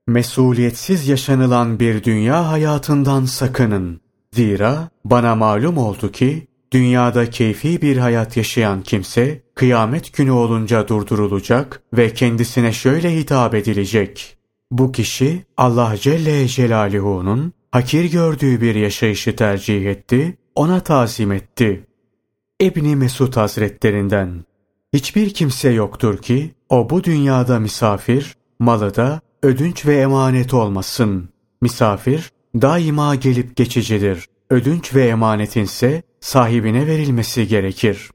Mesuliyetsiz yaşanılan bir dünya hayatından sakının. Zira bana malum oldu ki dünyada keyfi bir hayat yaşayan kimse, kıyamet günü olunca durdurulacak ve kendisine şöyle hitap edilecek. Bu kişi Allah Celle Celaluhu'nun hakir gördüğü bir yaşayışı tercih etti, ona tazim etti. İbni Mesud Hazretlerinden Hiçbir kimse yoktur ki o bu dünyada misafir, malı da ödünç ve emanet olmasın. Misafir daima gelip geçicidir. Ödünç ve emanetinse sahibine verilmesi gerekir.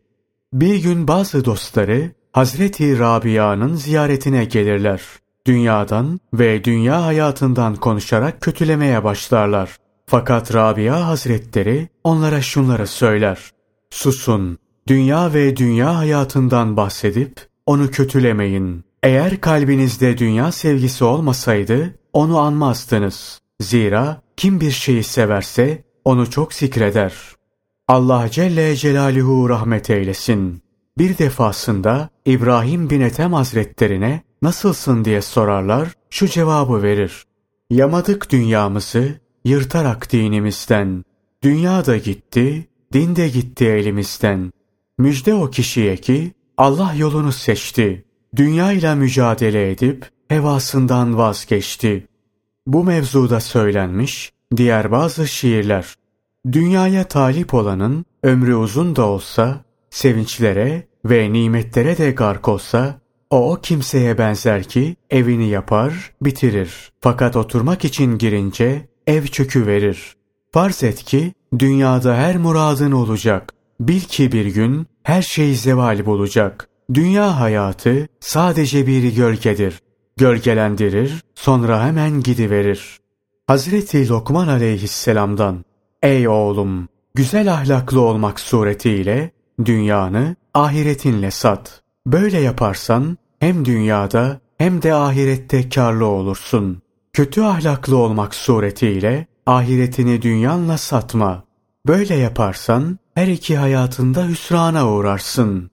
Bir gün bazı dostları Hazreti Rabia'nın ziyaretine gelirler. Dünyadan ve dünya hayatından konuşarak kötülemeye başlarlar. Fakat Rabia Hazretleri onlara şunları söyler. Susun, dünya ve dünya hayatından bahsedip onu kötülemeyin. Eğer kalbinizde dünya sevgisi olmasaydı onu anmazdınız. Zira kim bir şeyi severse onu çok zikreder. Allah Celle Celaluhu rahmet eylesin. Bir defasında İbrahim bin Ethem Hazretlerine nasılsın diye sorarlar, şu cevabı verir. Yamadık dünyamızı, yırtarak dinimizden. Dünya da gitti, din de gitti elimizden. Müjde o kişiye ki Allah yolunu seçti. Dünya ile mücadele edip hevasından vazgeçti. Bu mevzuda söylenmiş diğer bazı şiirler. Dünyaya talip olanın ömrü uzun da olsa, sevinçlere ve nimetlere de gark olsa, o o kimseye benzer ki evini yapar, bitirir. Fakat oturmak için girince ev çökü verir. Farz et ki dünyada her muradın olacak. Bil ki bir gün her şey zeval bulacak. Dünya hayatı sadece bir gölgedir. Gölgelendirir, sonra hemen gidiverir. Hazreti Lokman aleyhisselamdan Ey oğlum! Güzel ahlaklı olmak suretiyle dünyanı ahiretinle sat. Böyle yaparsan hem dünyada hem de ahirette karlı olursun. Kötü ahlaklı olmak suretiyle ahiretini dünyanla satma. Böyle yaparsan her iki hayatında hüsrana uğrarsın.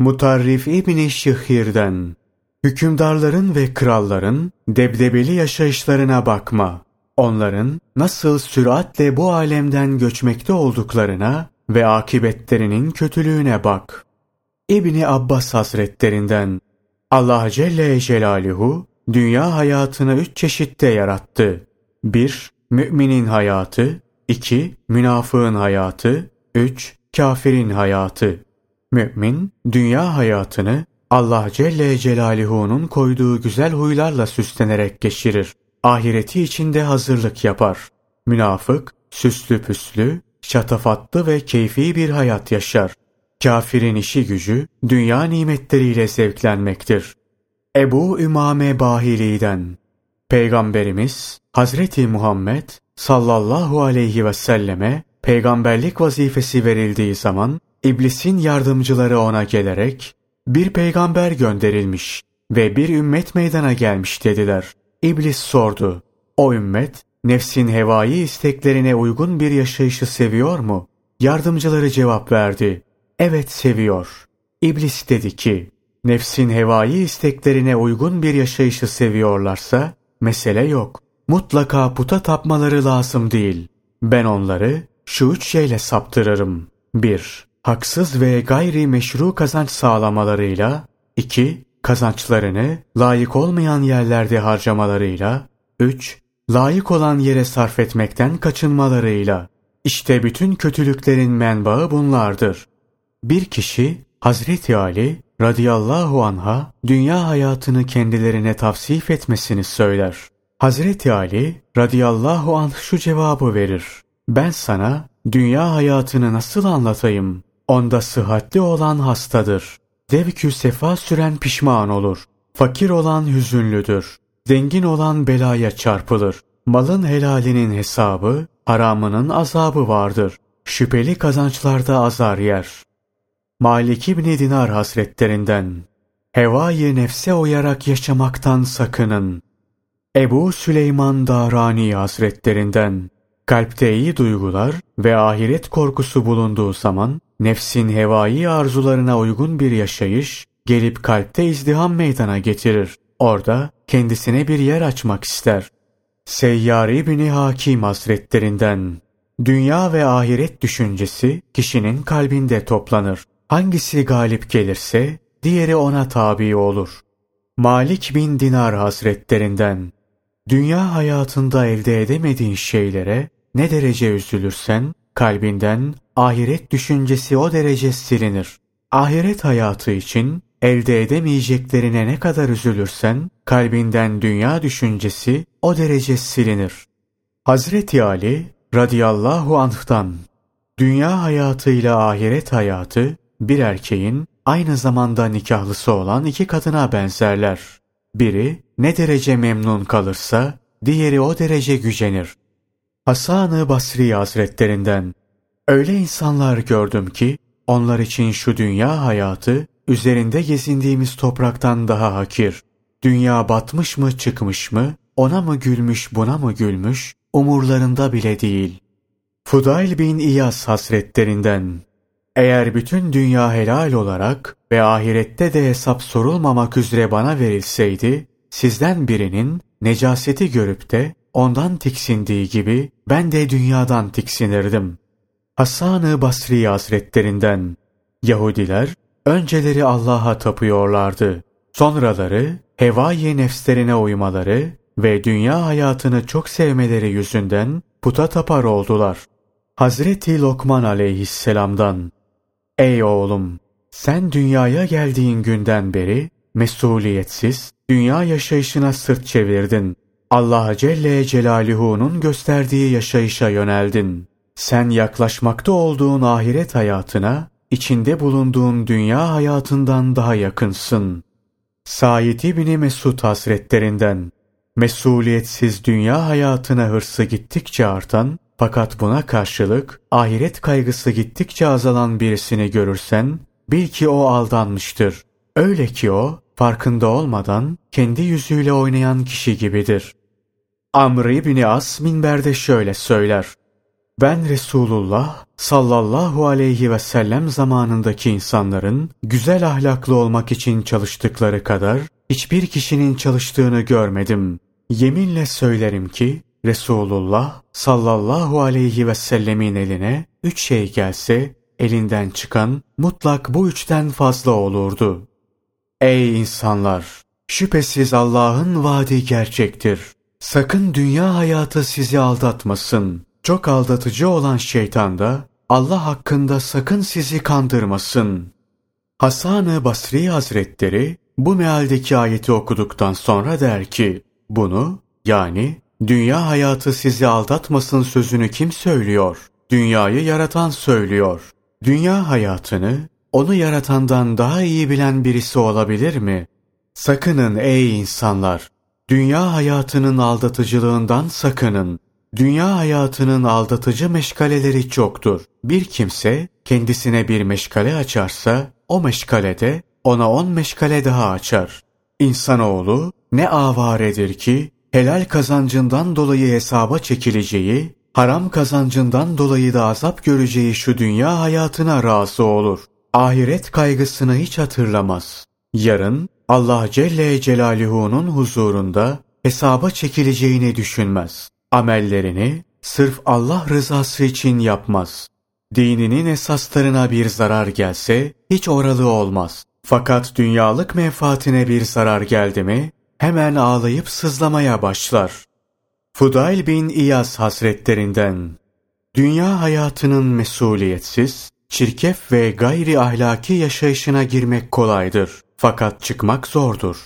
Mutarrif İbni Şihir'den Hükümdarların ve kralların debdebeli yaşayışlarına bakma. Onların nasıl süratle bu alemden göçmekte olduklarına ve akibetlerinin kötülüğüne bak. İbni Abbas Hazretlerinden Allah Celle Celaluhu dünya hayatını üç çeşitte yarattı. 1- Müminin hayatı 2- Münafığın hayatı 3- Kafirin hayatı Mümin, dünya hayatını Allah Celle Celaluhu'nun koyduğu güzel huylarla süslenerek geçirir. Ahireti içinde hazırlık yapar. Münafık, süslü püslü, şatafatlı ve keyfi bir hayat yaşar. Kafirin işi gücü, dünya nimetleriyle zevklenmektir. Ebu Ümame Bahili'den Peygamberimiz Hazreti Muhammed sallallahu aleyhi ve selleme peygamberlik vazifesi verildiği zaman İblisin yardımcıları ona gelerek bir peygamber gönderilmiş ve bir ümmet meydana gelmiş dediler. İblis sordu. O ümmet nefsin hevai isteklerine uygun bir yaşayışı seviyor mu? Yardımcıları cevap verdi. Evet seviyor. İblis dedi ki, nefsin hevai isteklerine uygun bir yaşayışı seviyorlarsa mesele yok. Mutlaka puta tapmaları lazım değil. Ben onları şu üç şeyle saptırırım. 1 haksız ve gayri meşru kazanç sağlamalarıyla, 2. Kazançlarını layık olmayan yerlerde harcamalarıyla, 3. Layık olan yere sarf etmekten kaçınmalarıyla. İşte bütün kötülüklerin menbaı bunlardır. Bir kişi Hazreti Ali radıyallahu anha dünya hayatını kendilerine tavsif etmesini söyler. Hazreti Ali radıyallahu anh şu cevabı verir. Ben sana dünya hayatını nasıl anlatayım? Onda sıhhatli olan hastadır. Devkü sefa süren pişman olur. Fakir olan hüzünlüdür. Zengin olan belaya çarpılır. Malın helalinin hesabı, haramının azabı vardır. Şüpheli kazançlarda azar yer. Malik İbni Dinar hasretlerinden Hevayı nefse uyarak yaşamaktan sakının. Ebu Süleyman Darani hasretlerinden Kalpte iyi duygular ve ahiret korkusu bulunduğu zaman nefsin hevai arzularına uygun bir yaşayış gelip kalpte izdiham meydana getirir. Orada kendisine bir yer açmak ister. Seyyar İbni Hakim Hazretlerinden Dünya ve ahiret düşüncesi kişinin kalbinde toplanır. Hangisi galip gelirse diğeri ona tabi olur. Malik bin Dinar Hazretlerinden Dünya hayatında elde edemediğin şeylere ne derece üzülürsen kalbinden ahiret düşüncesi o derece silinir. Ahiret hayatı için elde edemeyeceklerine ne kadar üzülürsen kalbinden dünya düşüncesi o derece silinir. Hazreti Ali radıyallahu anh'tan dünya hayatıyla ahiret hayatı bir erkeğin aynı zamanda nikahlısı olan iki kadına benzerler. Biri ne derece memnun kalırsa diğeri o derece gücenir. Hasan-ı Basri Hazretlerinden Öyle insanlar gördüm ki onlar için şu dünya hayatı üzerinde gezindiğimiz topraktan daha hakir. Dünya batmış mı çıkmış mı, ona mı gülmüş buna mı gülmüş, umurlarında bile değil. Fudayl bin İyas hasretlerinden eğer bütün dünya helal olarak ve ahirette de hesap sorulmamak üzere bana verilseydi, sizden birinin necaseti görüp de ondan tiksindiği gibi ben de dünyadan tiksinirdim. Hasan-ı Basri Hazretlerinden Yahudiler önceleri Allah'a tapıyorlardı. Sonraları hevai nefslerine uymaları ve dünya hayatını çok sevmeleri yüzünden puta tapar oldular. Hazreti Lokman aleyhisselamdan Ey oğlum! Sen dünyaya geldiğin günden beri mesuliyetsiz, dünya yaşayışına sırt çevirdin. Allah Celle Celaluhu'nun gösterdiği yaşayışa yöneldin. Sen yaklaşmakta olduğun ahiret hayatına, içinde bulunduğun dünya hayatından daha yakınsın. Said İbni Mesud Hazretlerinden, mesuliyetsiz dünya hayatına hırsı gittikçe artan, fakat buna karşılık ahiret kaygısı gittikçe azalan birisini görürsen, bil ki o aldanmıştır. Öyle ki o, farkında olmadan kendi yüzüyle oynayan kişi gibidir. Amr İbni As minberde şöyle söyler. Ben Resulullah sallallahu aleyhi ve sellem zamanındaki insanların güzel ahlaklı olmak için çalıştıkları kadar hiçbir kişinin çalıştığını görmedim. Yeminle söylerim ki Resulullah sallallahu aleyhi ve sellemin eline üç şey gelse elinden çıkan mutlak bu üçten fazla olurdu. Ey insanlar! Şüphesiz Allah'ın vaadi gerçektir. Sakın dünya hayatı sizi aldatmasın. Çok aldatıcı olan şeytan da Allah hakkında sakın sizi kandırmasın. Hasan-ı Basri Hazretleri bu mealdeki ayeti okuduktan sonra der ki, bunu yani dünya hayatı sizi aldatmasın sözünü kim söylüyor? Dünyayı yaratan söylüyor. Dünya hayatını onu yaratandan daha iyi bilen birisi olabilir mi? Sakının ey insanlar! Dünya hayatının aldatıcılığından sakının. Dünya hayatının aldatıcı meşgaleleri çoktur. Bir kimse kendisine bir meşgale açarsa o meşgalede ona on meşgale daha açar. İnsanoğlu ne avaredir ki helal kazancından dolayı hesaba çekileceği, haram kazancından dolayı da azap göreceği şu dünya hayatına razı olur. Ahiret kaygısını hiç hatırlamaz. Yarın Allah Celle Celaluhu'nun huzurunda hesaba çekileceğini düşünmez. Amellerini sırf Allah rızası için yapmaz. Dininin esaslarına bir zarar gelse hiç oralı olmaz. Fakat dünyalık menfaatine bir zarar geldi mi hemen ağlayıp sızlamaya başlar. Fudayl bin İyaz Hazretlerinden Dünya hayatının mesuliyetsiz, çirkef ve gayri ahlaki yaşayışına girmek kolaydır. Fakat çıkmak zordur.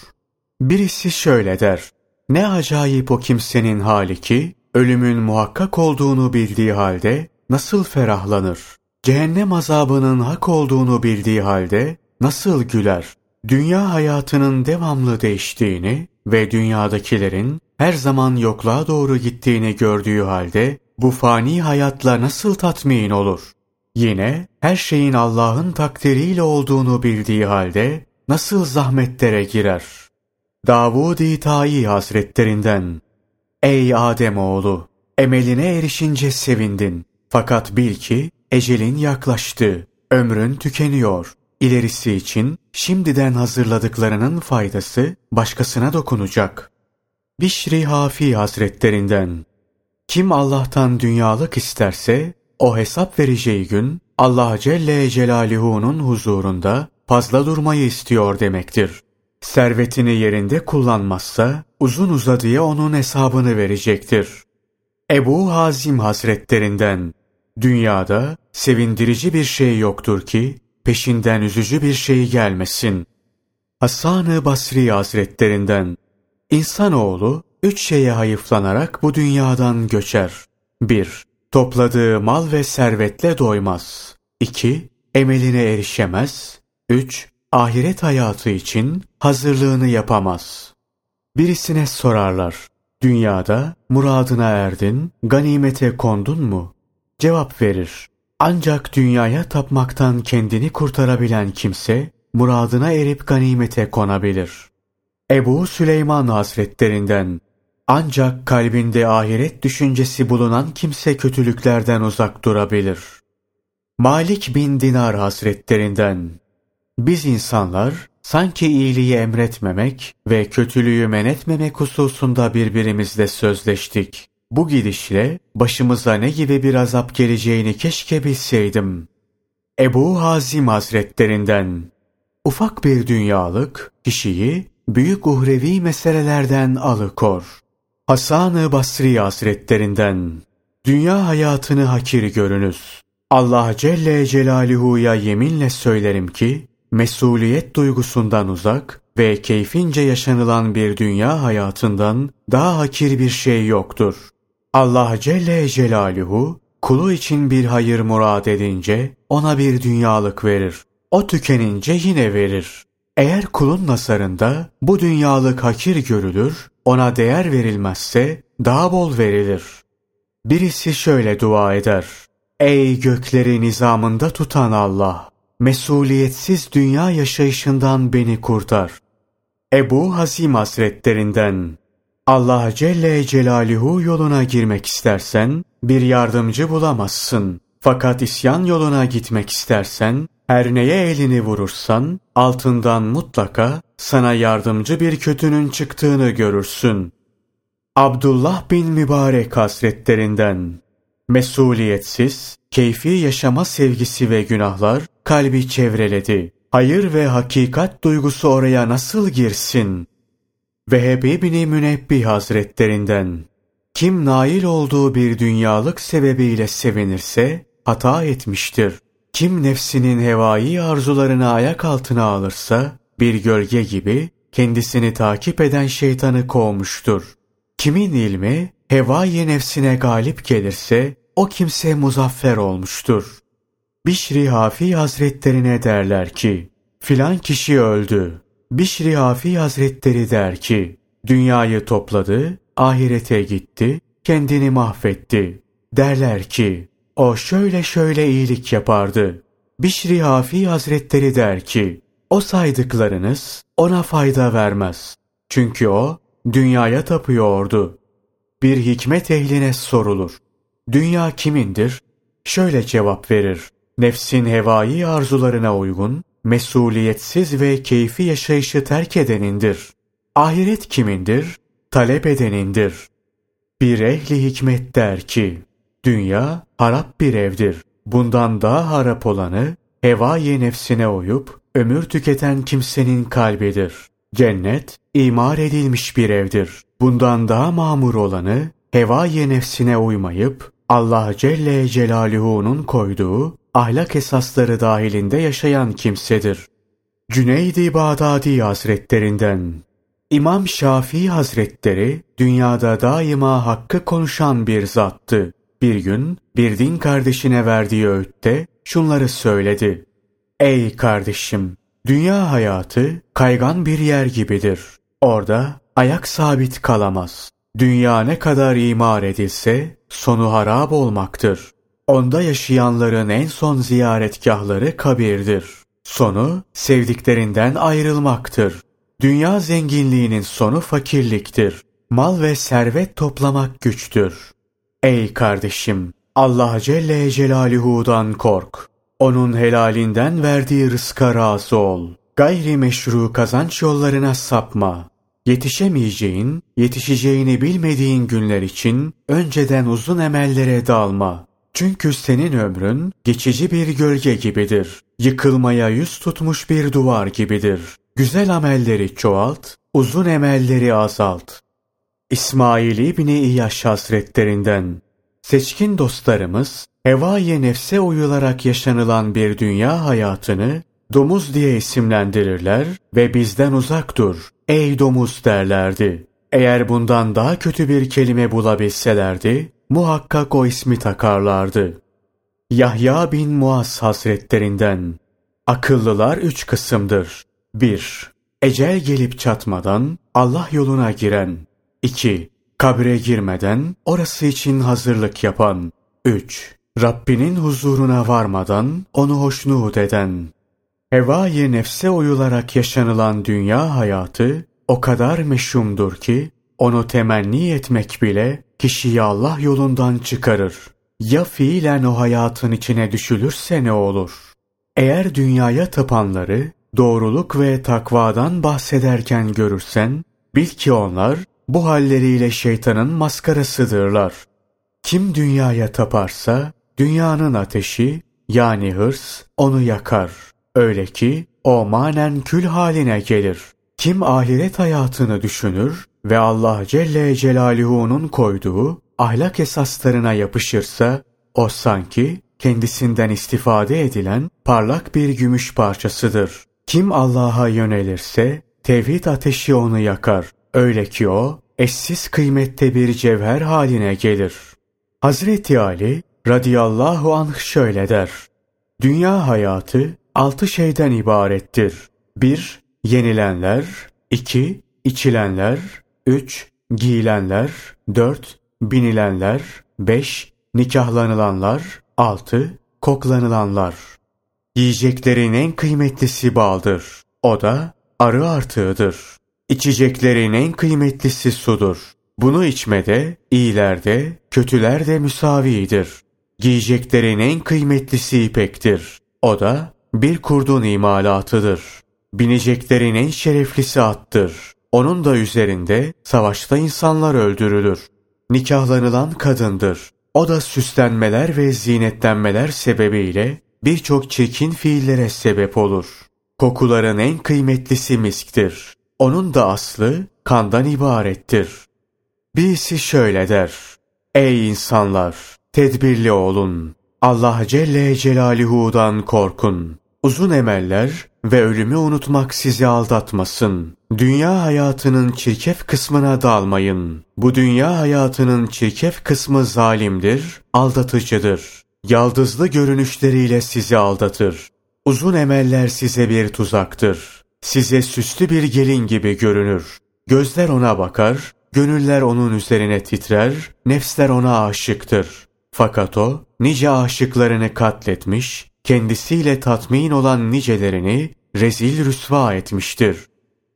Birisi şöyle der. Ne acayip o kimsenin hali ki, ölümün muhakkak olduğunu bildiği halde nasıl ferahlanır? Cehennem azabının hak olduğunu bildiği halde nasıl güler? Dünya hayatının devamlı değiştiğini ve dünyadakilerin her zaman yokluğa doğru gittiğini gördüğü halde bu fani hayatla nasıl tatmin olur? Yine her şeyin Allah'ın takdiriyle olduğunu bildiği halde nasıl zahmetlere girer? Davud-i Tayi Hazretlerinden Ey Adem oğlu, emeline erişince sevindin. Fakat bil ki ecelin yaklaştı, ömrün tükeniyor. İlerisi için şimdiden hazırladıklarının faydası başkasına dokunacak. Bişri Hafi Hazretlerinden Kim Allah'tan dünyalık isterse o hesap vereceği gün Allah Celle Celaluhu'nun huzurunda fazla durmayı istiyor demektir. Servetini yerinde kullanmazsa uzun uzadıya onun hesabını verecektir. Ebu Hazim Hazretlerinden Dünyada sevindirici bir şey yoktur ki peşinden üzücü bir şey gelmesin. Hasan-ı Basri Hazretlerinden İnsanoğlu üç şeye hayıflanarak bu dünyadan göçer. 1. Topladığı mal ve servetle doymaz. 2. Emeline erişemez. 3. Ahiret hayatı için hazırlığını yapamaz. Birisine sorarlar. Dünyada muradına erdin, ganimete kondun mu? Cevap verir. Ancak dünyaya tapmaktan kendini kurtarabilen kimse, muradına erip ganimete konabilir. Ebu Süleyman Hazretlerinden ancak kalbinde ahiret düşüncesi bulunan kimse kötülüklerden uzak durabilir. Malik bin Dinar Hazretlerinden Biz insanlar sanki iyiliği emretmemek ve kötülüğü men etmemek hususunda birbirimizle sözleştik. Bu gidişle başımıza ne gibi bir azap geleceğini keşke bilseydim. Ebu Hazim Hazretlerinden Ufak bir dünyalık kişiyi büyük uhrevi meselelerden alıkor. Hasan-ı Basri Hazretlerinden Dünya hayatını hakir görünüz. Allah Celle Celaluhu'ya yeminle söylerim ki, mesuliyet duygusundan uzak ve keyfince yaşanılan bir dünya hayatından daha hakir bir şey yoktur. Allah Celle Celaluhu, kulu için bir hayır murad edince ona bir dünyalık verir. O tükenince yine verir. Eğer kulun nazarında bu dünyalık hakir görülür, ona değer verilmezse daha bol verilir. Birisi şöyle dua eder. Ey gökleri nizamında tutan Allah! Mesuliyetsiz dünya yaşayışından beni kurtar. Ebu Hazim Hazretlerinden Allah Celle Celaluhu yoluna girmek istersen bir yardımcı bulamazsın. Fakat isyan yoluna gitmek istersen her neye elini vurursan altından mutlaka sana yardımcı bir kötünün çıktığını görürsün. Abdullah bin Mübarek Hazretlerinden Mesuliyetsiz, keyfi yaşama sevgisi ve günahlar kalbi çevreledi. Hayır ve hakikat duygusu oraya nasıl girsin? Vehbi bin Münebbih Hazretlerinden Kim nail olduğu bir dünyalık sebebiyle sevinirse hata etmiştir. Kim nefsinin hevai arzularını ayak altına alırsa bir gölge gibi kendisini takip eden şeytanı kovmuştur. Kimin ilmi hevai nefsine galip gelirse o kimse muzaffer olmuştur. Bişri Hafi Hazretlerine derler ki, filan kişi öldü. Bişri Hafi Hazretleri der ki, dünyayı topladı, ahirete gitti, kendini mahvetti. Derler ki, o şöyle şöyle iyilik yapardı. Bişri Hafi Hazretleri der ki, o saydıklarınız ona fayda vermez. Çünkü o dünyaya tapıyordu. Bir hikmet ehline sorulur. Dünya kimindir? Şöyle cevap verir. Nefsin hevai arzularına uygun, mesuliyetsiz ve keyfi yaşayışı terk edenindir. Ahiret kimindir? Talep edenindir. Bir ehli hikmet der ki, Dünya harap bir evdir. Bundan daha harap olanı hevai nefsine uyup ömür tüketen kimsenin kalbidir. Cennet imar edilmiş bir evdir. Bundan daha mamur olanı hevai nefsine uymayıp Allah Celle Celaluhu'nun koyduğu ahlak esasları dahilinde yaşayan kimsedir. Cüneyd-i Bağdadi Hazretlerinden İmam Şafii Hazretleri dünyada daima hakkı konuşan bir zattı. Bir gün bir din kardeşine verdiği öğütte şunları söyledi. Ey kardeşim! Dünya hayatı kaygan bir yer gibidir. Orada ayak sabit kalamaz. Dünya ne kadar imar edilse sonu harap olmaktır. Onda yaşayanların en son ziyaretgahları kabirdir. Sonu sevdiklerinden ayrılmaktır. Dünya zenginliğinin sonu fakirliktir. Mal ve servet toplamak güçtür. Ey kardeşim! Allah Celle Celaluhu'dan kork. Onun helalinden verdiği rızka razı ol. Gayri meşru kazanç yollarına sapma. Yetişemeyeceğin, yetişeceğini bilmediğin günler için önceden uzun emellere dalma. Çünkü senin ömrün geçici bir gölge gibidir. Yıkılmaya yüz tutmuş bir duvar gibidir. Güzel amelleri çoğalt, uzun emelleri azalt. İsmail İbni İyaş Hazretlerinden Seçkin dostlarımız, hevai nefse uyularak yaşanılan bir dünya hayatını domuz diye isimlendirirler ve bizden uzak dur, ey domuz derlerdi. Eğer bundan daha kötü bir kelime bulabilselerdi, muhakkak o ismi takarlardı. Yahya bin Muaz Hazretlerinden Akıllılar üç kısımdır. 1. Ecel gelip çatmadan Allah yoluna giren. 2. Kabre girmeden orası için hazırlık yapan. 3. Rabbinin huzuruna varmadan onu hoşnut eden. Hevai nefse uyularak yaşanılan dünya hayatı o kadar meşhumdur ki onu temenni etmek bile kişiyi Allah yolundan çıkarır. Ya fiilen o hayatın içine düşülürse ne olur? Eğer dünyaya tapanları doğruluk ve takvadan bahsederken görürsen, bil ki onlar bu halleriyle şeytanın maskarasıdırlar. Kim dünyaya taparsa, dünyanın ateşi yani hırs onu yakar. Öyle ki o manen kül haline gelir. Kim ahiret hayatını düşünür ve Allah Celle Celaluhu'nun koyduğu ahlak esaslarına yapışırsa, o sanki kendisinden istifade edilen parlak bir gümüş parçasıdır. Kim Allah'a yönelirse tevhid ateşi onu yakar. Öyle ki o eşsiz kıymette bir cevher haline gelir. Hazreti Ali radıyallahu anh şöyle der. Dünya hayatı altı şeyden ibarettir. 1. Yenilenler 2. içilenler 3. Giyilenler 4. Binilenler 5. Nikahlanılanlar 6. Koklanılanlar Yiyeceklerin en kıymetlisi baldır. O da arı artığıdır. İçeceklerin en kıymetlisi sudur. Bunu içmede iyilerde, kötülerde müsavidir. Giyeceklerin en kıymetlisi ipektir. O da bir kurdun imalatıdır. Bineceklerin en şereflisi attır. Onun da üzerinde savaşta insanlar öldürülür. Nikahlanılan kadındır. O da süslenmeler ve zinetlenmeler sebebiyle birçok çirkin fiillere sebep olur. Kokuların en kıymetlisi misktir. Onun da aslı kandan ibarettir. Birisi şöyle der. Ey insanlar! Tedbirli olun. Allah Celle Celaluhu'dan korkun. Uzun emeller ve ölümü unutmak sizi aldatmasın. Dünya hayatının çirkef kısmına dalmayın. Bu dünya hayatının çirkef kısmı zalimdir, aldatıcıdır. Yaldızlı görünüşleriyle sizi aldatır. Uzun emeller size bir tuzaktır. Size süslü bir gelin gibi görünür. Gözler ona bakar, gönüller onun üzerine titrer, nefsler ona aşıktır. Fakat o, nice aşıklarını katletmiş, kendisiyle tatmin olan nicelerini rezil rüsva etmiştir.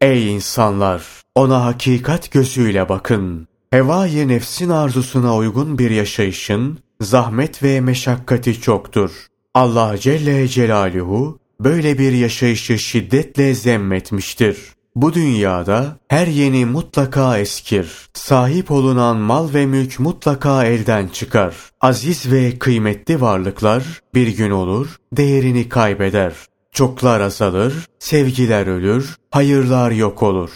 Ey insanlar! Ona hakikat gözüyle bakın. Hevai nefsin arzusuna uygun bir yaşayışın, zahmet ve meşakkati çoktur. Allah Celle Celaluhu böyle bir yaşayışı şiddetle zemmetmiştir. Bu dünyada her yeni mutlaka eskir. Sahip olunan mal ve mülk mutlaka elden çıkar. Aziz ve kıymetli varlıklar bir gün olur, değerini kaybeder. Çoklar azalır, sevgiler ölür, hayırlar yok olur.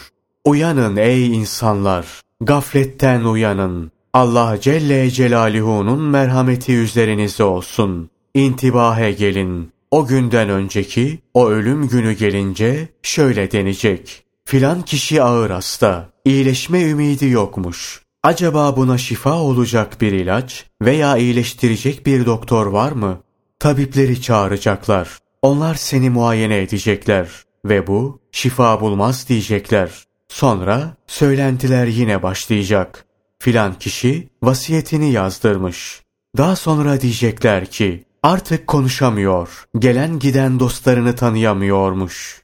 Uyanın ey insanlar, gafletten uyanın. Allah Celle Celaluhu'nun merhameti üzerinize olsun. İntibahe gelin. O günden önceki, o ölüm günü gelince şöyle denecek. Filan kişi ağır hasta, iyileşme ümidi yokmuş. Acaba buna şifa olacak bir ilaç veya iyileştirecek bir doktor var mı? Tabipleri çağıracaklar. Onlar seni muayene edecekler ve bu şifa bulmaz diyecekler. Sonra söylentiler yine başlayacak. Filan kişi vasiyetini yazdırmış. Daha sonra diyecekler ki artık konuşamıyor, gelen giden dostlarını tanıyamıyormuş.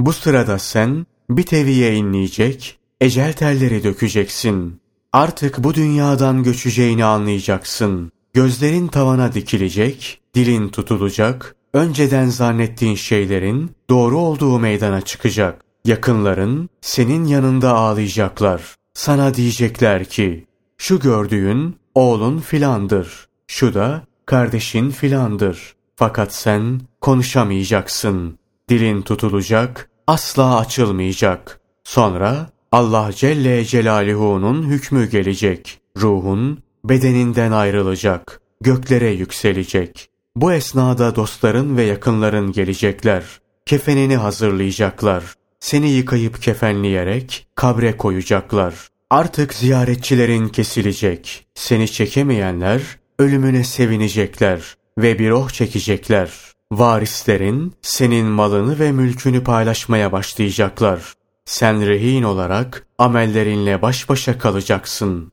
Bu sırada sen bir teviye inleyecek, ecel telleri dökeceksin. Artık bu dünyadan göçeceğini anlayacaksın. Gözlerin tavana dikilecek, dilin tutulacak, önceden zannettiğin şeylerin doğru olduğu meydana çıkacak. Yakınların senin yanında ağlayacaklar. Sana diyecekler ki, şu gördüğün oğlun filandır. Şu da kardeşin filandır. Fakat sen konuşamayacaksın. Dilin tutulacak, asla açılmayacak. Sonra Allah Celle Celaluhu'nun hükmü gelecek. Ruhun bedeninden ayrılacak, göklere yükselecek. Bu esnada dostların ve yakınların gelecekler. Kefenini hazırlayacaklar. Seni yıkayıp kefenleyerek kabre koyacaklar. Artık ziyaretçilerin kesilecek. Seni çekemeyenler ölümüne sevinecekler ve bir oh çekecekler. Varislerin senin malını ve mülkünü paylaşmaya başlayacaklar. Sen rehin olarak amellerinle baş başa kalacaksın.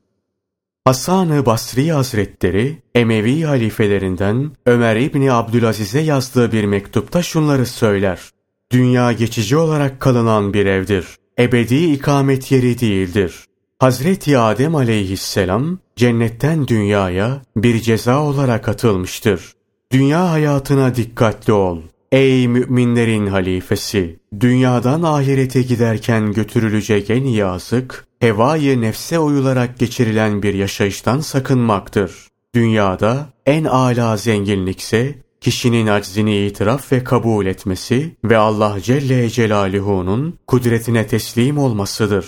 Hasan-ı Basri Hazretleri Emevi halifelerinden Ömer İbni Abdülaziz'e yazdığı bir mektupta şunları söyler. Dünya geçici olarak kalınan bir evdir. Ebedi ikamet yeri değildir. Hazreti Adem aleyhisselam cennetten dünyaya bir ceza olarak atılmıştır. Dünya hayatına dikkatli ol. Ey müminlerin halifesi! Dünyadan ahirete giderken götürülecek en iyi azık, hevayı nefse uyularak geçirilen bir yaşayıştan sakınmaktır. Dünyada en âlâ zenginlikse, kişinin aczini itiraf ve kabul etmesi ve Allah Celle Celaluhu'nun kudretine teslim olmasıdır.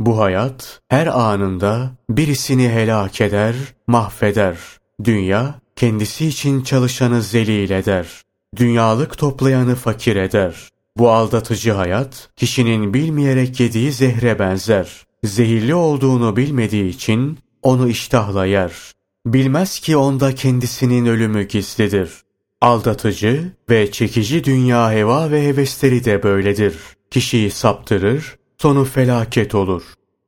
Bu hayat her anında birisini helak eder, mahveder. Dünya kendisi için çalışanı zelil eder. Dünyalık toplayanı fakir eder. Bu aldatıcı hayat kişinin bilmeyerek yediği zehre benzer. Zehirli olduğunu bilmediği için onu iştahla yer. Bilmez ki onda kendisinin ölümü gizlidir. Aldatıcı ve çekici dünya heva ve hevesleri de böyledir. Kişiyi saptırır, sonu felaket olur.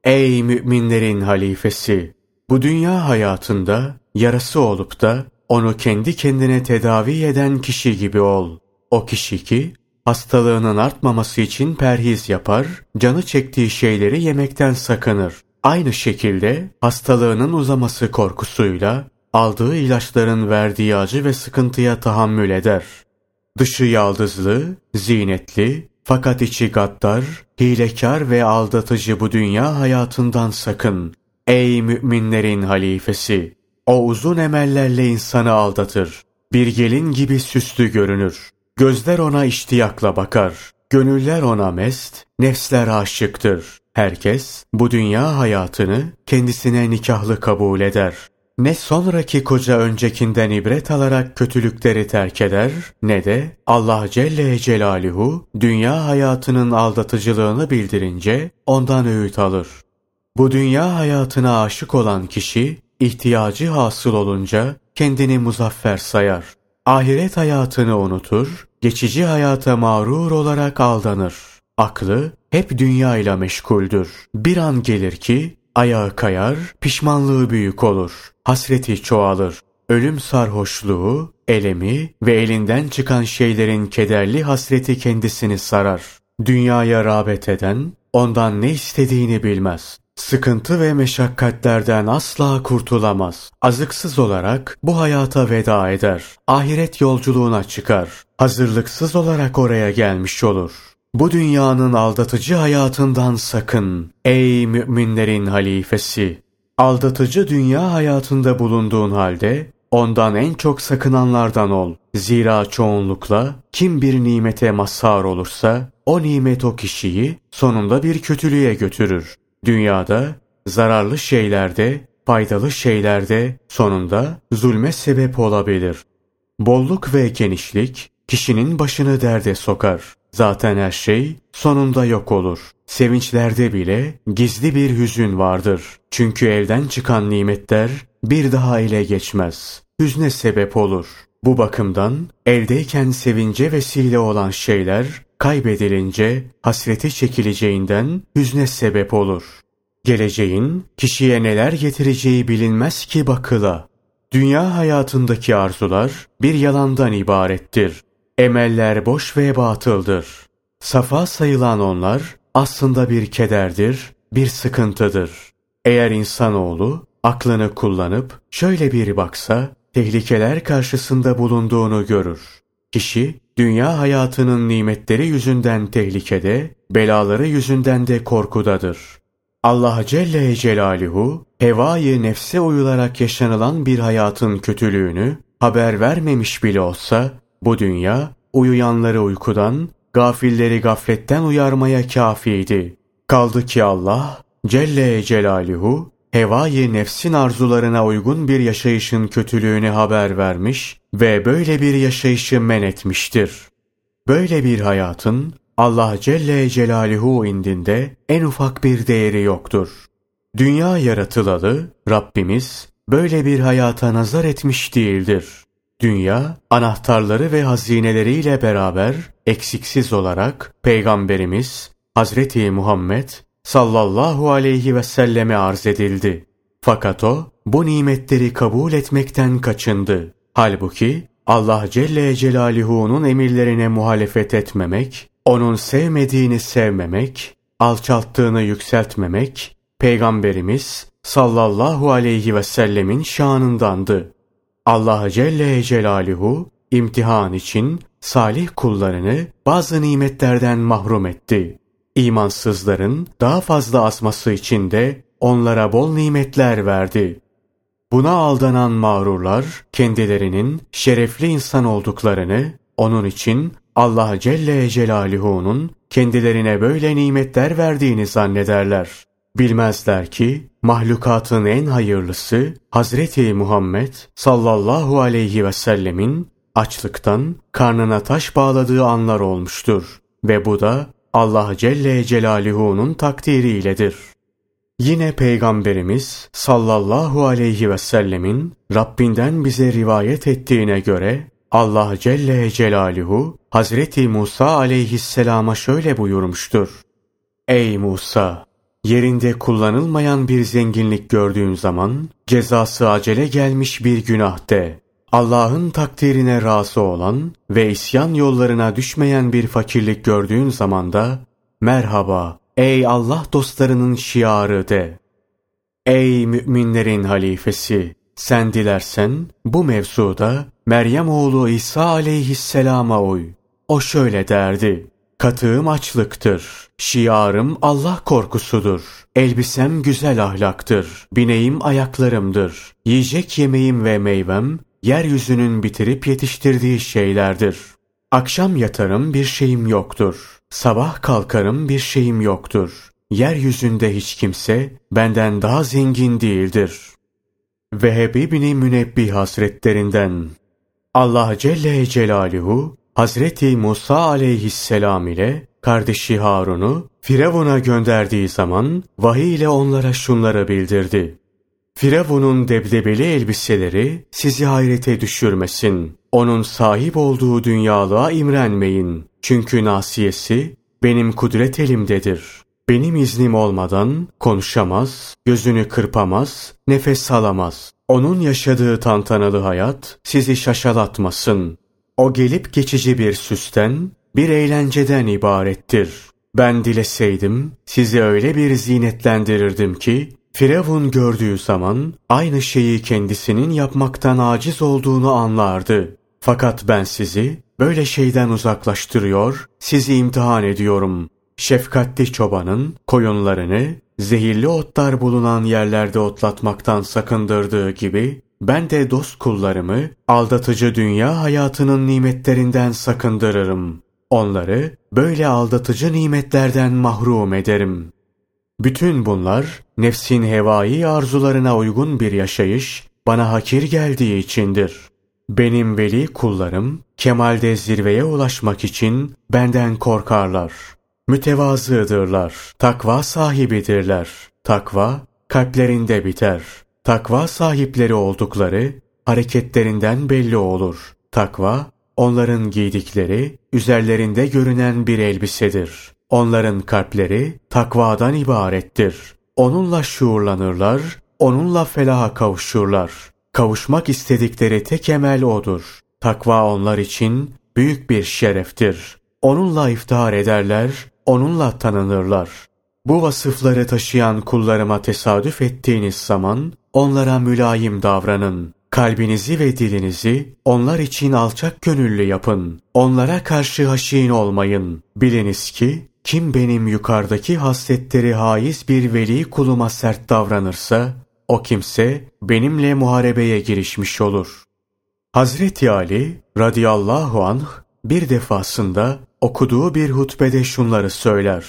Ey müminlerin halifesi! Bu dünya hayatında yarası olup da onu kendi kendine tedavi eden kişi gibi ol. O kişi ki hastalığının artmaması için perhiz yapar, canı çektiği şeyleri yemekten sakınır. Aynı şekilde hastalığının uzaması korkusuyla aldığı ilaçların verdiği acı ve sıkıntıya tahammül eder. Dışı yaldızlı, zinetli, fakat içi gaddar, hilekar ve aldatıcı bu dünya hayatından sakın. Ey müminlerin halifesi! O uzun emellerle insanı aldatır. Bir gelin gibi süslü görünür. Gözler ona iştiyakla bakar. Gönüller ona mest, nefsler aşıktır. Herkes bu dünya hayatını kendisine nikahlı kabul eder. Ne sonraki koca öncekinden ibret alarak kötülükleri terk eder, ne de Allah Celle Celaluhu dünya hayatının aldatıcılığını bildirince ondan öğüt alır. Bu dünya hayatına aşık olan kişi ihtiyacı hasıl olunca kendini muzaffer sayar. Ahiret hayatını unutur, geçici hayata mağrur olarak aldanır. Aklı hep dünya ile meşguldür. Bir an gelir ki ayağı kayar, pişmanlığı büyük olur. Hasreti çoğalır. Ölüm sarhoşluğu, elemi ve elinden çıkan şeylerin kederli hasreti kendisini sarar. Dünyaya rağbet eden, ondan ne istediğini bilmez. Sıkıntı ve meşakkatlerden asla kurtulamaz. Azıksız olarak bu hayata veda eder. Ahiret yolculuğuna çıkar. Hazırlıksız olarak oraya gelmiş olur. Bu dünyanın aldatıcı hayatından sakın. Ey müminlerin halifesi! Aldatıcı dünya hayatında bulunduğun halde ondan en çok sakınanlardan ol. Zira çoğunlukla kim bir nimete mazhar olursa o nimet o kişiyi sonunda bir kötülüğe götürür. Dünyada zararlı şeylerde, faydalı şeylerde sonunda zulme sebep olabilir. Bolluk ve genişlik kişinin başını derde sokar. Zaten her şey sonunda yok olur. Sevinçlerde bile gizli bir hüzün vardır. Çünkü elden çıkan nimetler bir daha ile geçmez. Hüzne sebep olur. Bu bakımdan eldeyken sevince vesile olan şeyler kaybedilince hasreti çekileceğinden hüzne sebep olur. Geleceğin kişiye neler getireceği bilinmez ki bakıla. Dünya hayatındaki arzular bir yalandan ibarettir. Emeller boş ve batıldır. Safa sayılan onlar aslında bir kederdir, bir sıkıntıdır. Eğer insanoğlu aklını kullanıp şöyle bir baksa, tehlikeler karşısında bulunduğunu görür. Kişi dünya hayatının nimetleri yüzünden tehlikede, belaları yüzünden de korkudadır. Allah Celle Celaluhu, hevayı nefse uyularak yaşanılan bir hayatın kötülüğünü haber vermemiş bile olsa, bu dünya uyuyanları uykudan, gafilleri gafletten uyarmaya kafiydi. Kaldı ki Allah Celle Celaluhu hevayı nefsin arzularına uygun bir yaşayışın kötülüğünü haber vermiş ve böyle bir yaşayışı men etmiştir. Böyle bir hayatın Allah Celle Celaluhu indinde en ufak bir değeri yoktur. Dünya yaratılalı Rabbimiz böyle bir hayata nazar etmiş değildir. Dünya anahtarları ve hazineleriyle beraber eksiksiz olarak Peygamberimiz Hazreti Muhammed sallallahu aleyhi ve selleme arz edildi. Fakat o bu nimetleri kabul etmekten kaçındı. Halbuki Allah Celle Celaluhu'nun emirlerine muhalefet etmemek, onun sevmediğini sevmemek, alçalttığını yükseltmemek, Peygamberimiz sallallahu aleyhi ve sellemin şanındandı. Allah Celle Celaluhu imtihan için salih kullarını bazı nimetlerden mahrum etti. İmansızların daha fazla asması için de onlara bol nimetler verdi. Buna aldanan mağrurlar kendilerinin şerefli insan olduklarını, onun için Allah Celle Celaluhu'nun kendilerine böyle nimetler verdiğini zannederler. Bilmezler ki mahlukatın en hayırlısı Hazreti Muhammed sallallahu aleyhi ve sellemin açlıktan karnına taş bağladığı anlar olmuştur ve bu da Allah Celle Celaluhu'nun takdiriyledir. Yine Peygamberimiz sallallahu aleyhi ve sellemin Rabbinden bize rivayet ettiğine göre Allah Celle Celaluhu Hazreti Musa aleyhisselama şöyle buyurmuştur. Ey Musa! Yerinde kullanılmayan bir zenginlik gördüğün zaman cezası acele gelmiş bir günah de. Allah'ın takdirine razı olan ve isyan yollarına düşmeyen bir fakirlik gördüğün zaman da merhaba ey Allah dostlarının şiarı de. Ey müminlerin halifesi sen dilersen bu mevzuda Meryem oğlu İsa aleyhisselama uy. O şöyle derdi. Katığım açlıktır. Şiarım Allah korkusudur. Elbisem güzel ahlaktır. Bineğim ayaklarımdır. Yiyecek yemeğim ve meyvem yeryüzünün bitirip yetiştirdiği şeylerdir. Akşam yatarım bir şeyim yoktur. Sabah kalkarım bir şeyim yoktur. Yeryüzünde hiç kimse benden daha zengin değildir. Vehbi bin Münebbih hasretlerinden Allah Celle Celaluhu Hazreti Musa aleyhisselam ile kardeşi Harun'u Firavun'a gönderdiği zaman vahiy ile onlara şunları bildirdi. Firavun'un debdebeli elbiseleri sizi hayrete düşürmesin. Onun sahip olduğu dünyalığa imrenmeyin. Çünkü nasiyesi benim kudret elimdedir. Benim iznim olmadan konuşamaz, gözünü kırpamaz, nefes alamaz. Onun yaşadığı tantanalı hayat sizi şaşalatmasın. O gelip geçici bir süsten, bir eğlenceden ibarettir. Ben dileseydim sizi öyle bir zinetlendirirdim ki Firavun gördüğü zaman aynı şeyi kendisinin yapmaktan aciz olduğunu anlardı. Fakat ben sizi böyle şeyden uzaklaştırıyor, sizi imtihan ediyorum. Şefkatli çobanın koyunlarını zehirli otlar bulunan yerlerde otlatmaktan sakındırdığı gibi ben de dost kullarımı aldatıcı dünya hayatının nimetlerinden sakındırırım. Onları böyle aldatıcı nimetlerden mahrum ederim. Bütün bunlar nefsin hevai arzularına uygun bir yaşayış bana hakir geldiği içindir. Benim veli kullarım kemalde zirveye ulaşmak için benden korkarlar. Mütevazıdırlar, takva sahibidirler. Takva kalplerinde biter. Takva sahipleri oldukları hareketlerinden belli olur. Takva onların giydikleri üzerlerinde görünen bir elbisedir. Onların kalpleri takvadan ibarettir. Onunla şuurlanırlar, onunla felaha kavuşurlar. Kavuşmak istedikleri tek emel odur. Takva onlar için büyük bir şereftir. Onunla iftihar ederler, onunla tanınırlar. Bu vasıfları taşıyan kullarıma tesadüf ettiğiniz zaman onlara mülayim davranın. Kalbinizi ve dilinizi onlar için alçak gönüllü yapın. Onlara karşı haşin olmayın. Biliniz ki kim benim yukarıdaki hasletleri haiz bir veli kuluma sert davranırsa, o kimse benimle muharebeye girişmiş olur. Hazreti Ali radıyallahu anh bir defasında okuduğu bir hutbede şunları söyler.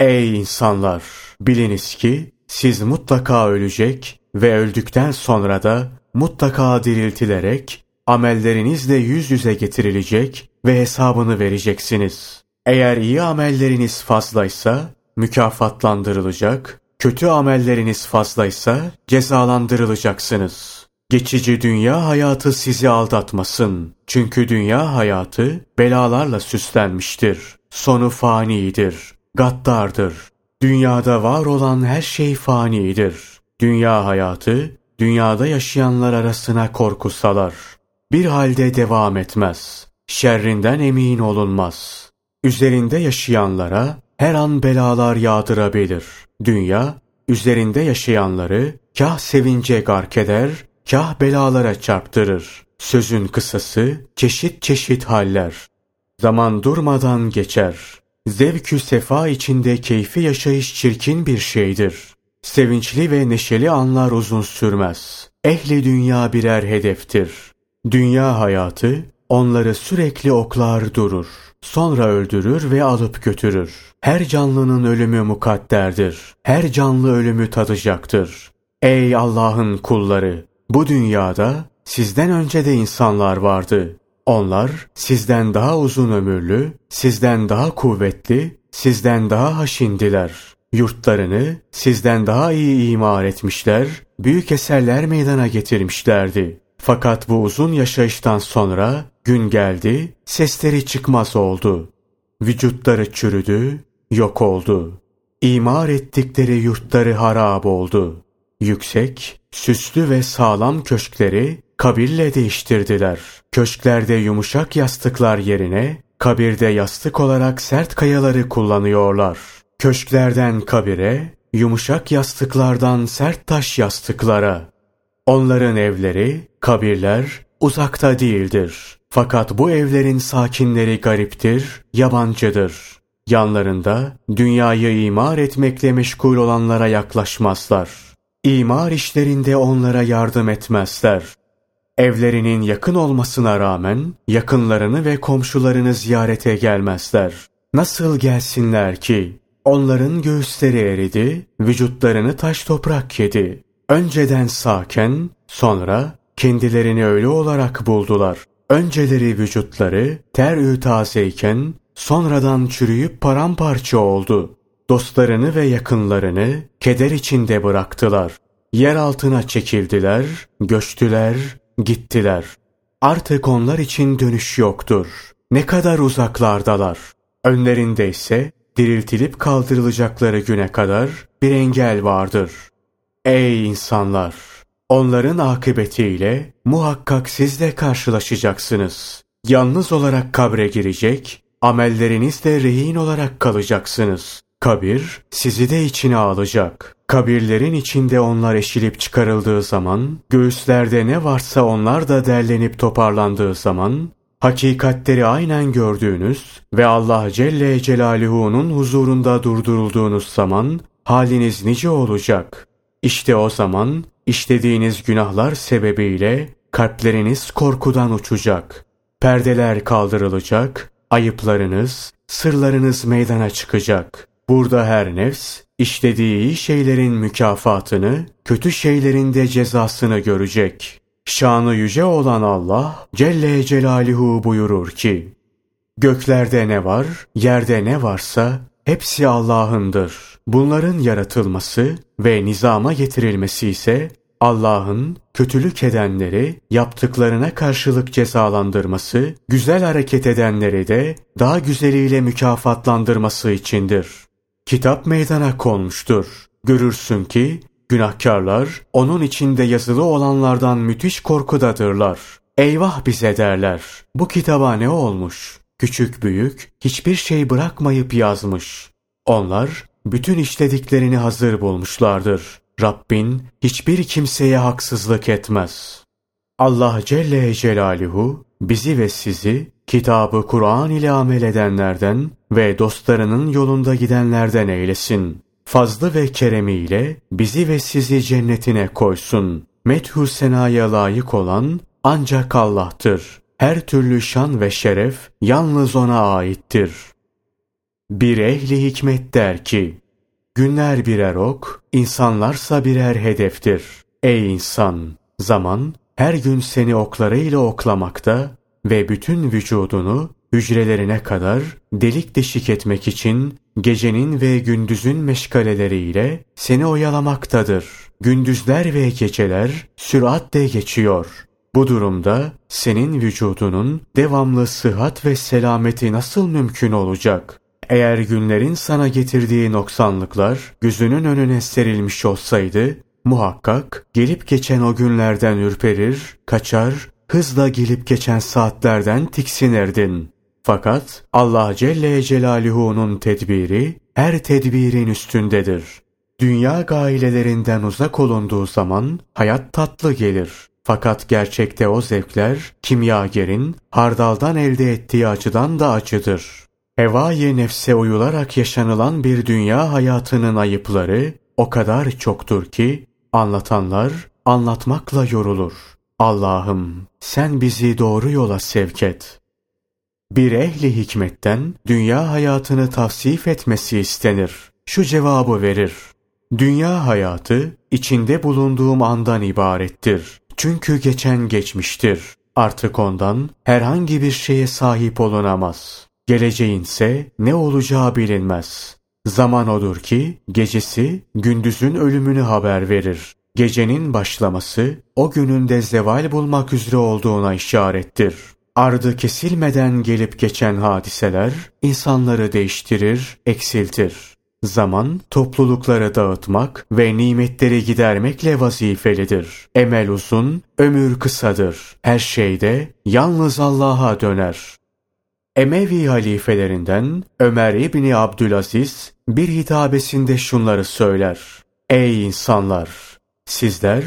Ey insanlar! Biliniz ki siz mutlaka ölecek ve öldükten sonra da mutlaka diriltilerek amellerinizle yüz yüze getirilecek ve hesabını vereceksiniz. Eğer iyi amelleriniz fazlaysa mükafatlandırılacak, kötü amelleriniz fazlaysa cezalandırılacaksınız. Geçici dünya hayatı sizi aldatmasın. Çünkü dünya hayatı belalarla süslenmiştir. Sonu fanidir, gaddardır. Dünyada var olan her şey fanidir. Dünya hayatı, dünyada yaşayanlar arasına korku salar. Bir halde devam etmez. Şerrinden emin olunmaz. Üzerinde yaşayanlara her an belalar yağdırabilir. Dünya, üzerinde yaşayanları kah sevince gark eder, kah belalara çarptırır. Sözün kısası çeşit çeşit haller. Zaman durmadan geçer. Zevkü sefa içinde keyfi yaşayış çirkin bir şeydir. Sevinçli ve neşeli anlar uzun sürmez. Ehli dünya birer hedeftir. Dünya hayatı onları sürekli oklar durur. Sonra öldürür ve alıp götürür. Her canlının ölümü mukadderdir. Her canlı ölümü tadacaktır. Ey Allah'ın kulları! Bu dünyada sizden önce de insanlar vardı. Onlar sizden daha uzun ömürlü, sizden daha kuvvetli, sizden daha haşindiler. Yurtlarını sizden daha iyi imar etmişler, büyük eserler meydana getirmişlerdi. Fakat bu uzun yaşayıştan sonra gün geldi, sesleri çıkmaz oldu. Vücutları çürüdü, yok oldu. İmar ettikleri yurtları harap oldu. Yüksek, süslü ve sağlam köşkleri kabirle değiştirdiler. Köşklerde yumuşak yastıklar yerine kabirde yastık olarak sert kayaları kullanıyorlar. Köşklerden kabire, yumuşak yastıklardan sert taş yastıklara. Onların evleri, kabirler uzakta değildir. Fakat bu evlerin sakinleri gariptir, yabancıdır. Yanlarında dünyayı imar etmekle meşgul olanlara yaklaşmazlar. İmar işlerinde onlara yardım etmezler. Evlerinin yakın olmasına rağmen yakınlarını ve komşularını ziyarete gelmezler. Nasıl gelsinler ki? Onların göğüsleri eridi, vücutlarını taş toprak yedi. Önceden sağken, sonra kendilerini öyle olarak buldular. Önceleri vücutları ter tazeyken, sonradan çürüyüp paramparça oldu. Dostlarını ve yakınlarını keder içinde bıraktılar. Yer altına çekildiler, göçtüler, gittiler. Artık onlar için dönüş yoktur. Ne kadar uzaklardalar. Önlerinde ise diriltilip kaldırılacakları güne kadar bir engel vardır. Ey insanlar! Onların akıbetiyle muhakkak siz de karşılaşacaksınız. Yalnız olarak kabre girecek, amellerinizle rehin olarak kalacaksınız. Kabir sizi de içine alacak. Kabirlerin içinde onlar eşilip çıkarıldığı zaman, göğüslerde ne varsa onlar da derlenip toparlandığı zaman, hakikatleri aynen gördüğünüz ve Allah Celle Celaluhu'nun huzurunda durdurulduğunuz zaman haliniz nice olacak. İşte o zaman işlediğiniz günahlar sebebiyle kalpleriniz korkudan uçacak. Perdeler kaldırılacak, ayıplarınız, sırlarınız meydana çıkacak. Burada her nefs işlediği şeylerin mükafatını, kötü şeylerin de cezasını görecek. Şanı yüce olan Allah Celle Celaluhu buyurur ki, Göklerde ne var, yerde ne varsa hepsi Allah'ındır. Bunların yaratılması ve nizama getirilmesi ise Allah'ın kötülük edenleri yaptıklarına karşılık cezalandırması, güzel hareket edenleri de daha güzeliyle mükafatlandırması içindir. Kitap meydana konmuştur. Görürsün ki günahkarlar onun içinde yazılı olanlardan müthiş korkudadırlar. Eyvah bize derler. Bu kitaba ne olmuş? Küçük büyük hiçbir şey bırakmayıp yazmış. Onlar bütün işlediklerini hazır bulmuşlardır. Rabbin hiçbir kimseye haksızlık etmez. Allah Celle Celaluhu bizi ve sizi kitabı Kur'an ile amel edenlerden ve dostlarının yolunda gidenlerden eylesin. Fazlı ve keremiyle bizi ve sizi cennetine koysun. Methü senaya layık olan ancak Allah'tır. Her türlü şan ve şeref yalnız O'na aittir. Bir ehli hikmet der ki, Günler birer ok, insanlarsa birer hedeftir. Ey insan! Zaman her gün seni oklarıyla oklamakta ve bütün vücudunu hücrelerine kadar delik deşik etmek için gecenin ve gündüzün meşgaleleriyle seni oyalamaktadır. Gündüzler ve geceler süratle geçiyor. Bu durumda senin vücudunun devamlı sıhhat ve selameti nasıl mümkün olacak? Eğer günlerin sana getirdiği noksanlıklar gözünün önüne serilmiş olsaydı, muhakkak gelip geçen o günlerden ürperir, kaçar, hızla gelip geçen saatlerden tiksinirdin. Fakat Allah Celle Celaluhu'nun tedbiri her tedbirin üstündedir. Dünya gailelerinden uzak olunduğu zaman hayat tatlı gelir. Fakat gerçekte o zevkler kimyagerin hardaldan elde ettiği acıdan da acıdır. Hevai nefse uyularak yaşanılan bir dünya hayatının ayıpları o kadar çoktur ki anlatanlar anlatmakla yorulur. Allah'ım sen bizi doğru yola sevk et. Bir ehli hikmetten dünya hayatını tavsif etmesi istenir. Şu cevabı verir. Dünya hayatı içinde bulunduğum andan ibarettir. Çünkü geçen geçmiştir. Artık ondan herhangi bir şeye sahip olunamaz.'' Geleceğinse ne olacağı bilinmez. Zaman odur ki gecesi gündüzün ölümünü haber verir. Gecenin başlaması o günün de zeval bulmak üzere olduğuna işarettir. Ardı kesilmeden gelip geçen hadiseler insanları değiştirir, eksiltir. Zaman toplulukları dağıtmak ve nimetleri gidermekle vazifelidir. Emel uzun, ömür kısadır. Her şeyde yalnız Allah'a döner. Emevi halifelerinden Ömer İbni Abdülaziz bir hitabesinde şunları söyler. Ey insanlar! Sizler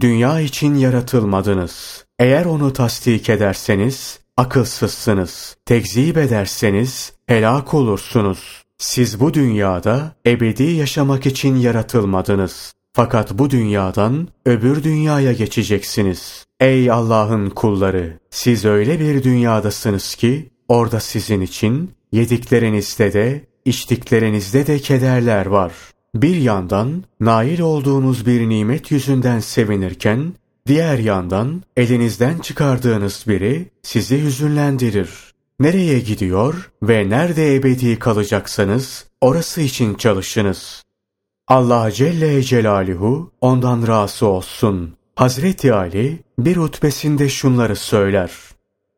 dünya için yaratılmadınız. Eğer onu tasdik ederseniz akılsızsınız. Tekzip ederseniz helak olursunuz. Siz bu dünyada ebedi yaşamak için yaratılmadınız. Fakat bu dünyadan öbür dünyaya geçeceksiniz. Ey Allah'ın kulları! Siz öyle bir dünyadasınız ki Orada sizin için yediklerinizde de içtiklerinizde de kederler var. Bir yandan nail olduğunuz bir nimet yüzünden sevinirken, diğer yandan elinizden çıkardığınız biri sizi hüzünlendirir. Nereye gidiyor ve nerede ebedi kalacaksanız orası için çalışınız. Allah Celle Celaluhu ondan razı olsun. Hazreti Ali bir hutbesinde şunları söyler.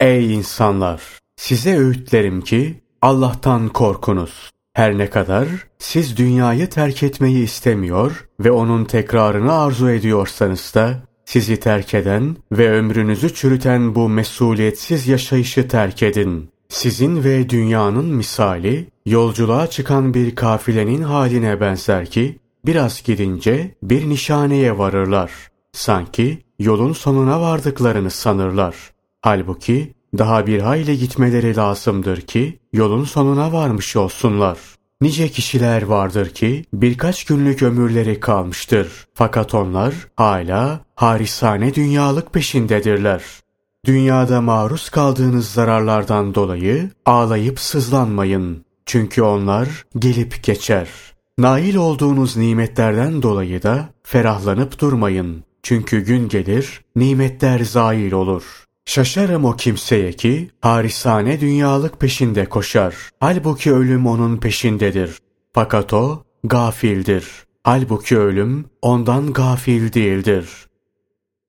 Ey insanlar! Size öğütlerim ki Allah'tan korkunuz. Her ne kadar siz dünyayı terk etmeyi istemiyor ve onun tekrarını arzu ediyorsanız da sizi terk eden ve ömrünüzü çürüten bu mesuliyetsiz yaşayışı terk edin. Sizin ve dünyanın misali yolculuğa çıkan bir kafilenin haline benzer ki biraz gidince bir nişaneye varırlar. Sanki yolun sonuna vardıklarını sanırlar. Halbuki daha bir hayli gitmeleri lazımdır ki yolun sonuna varmış olsunlar. Nice kişiler vardır ki birkaç günlük ömürleri kalmıştır. Fakat onlar hala harisane dünyalık peşindedirler. Dünyada maruz kaldığınız zararlardan dolayı ağlayıp sızlanmayın. Çünkü onlar gelip geçer. Nail olduğunuz nimetlerden dolayı da ferahlanıp durmayın. Çünkü gün gelir, nimetler zail olur. Şaşarım o kimseye ki harisane dünyalık peşinde koşar. Halbuki ölüm onun peşindedir. Fakat o gafildir. Halbuki ölüm ondan gafil değildir.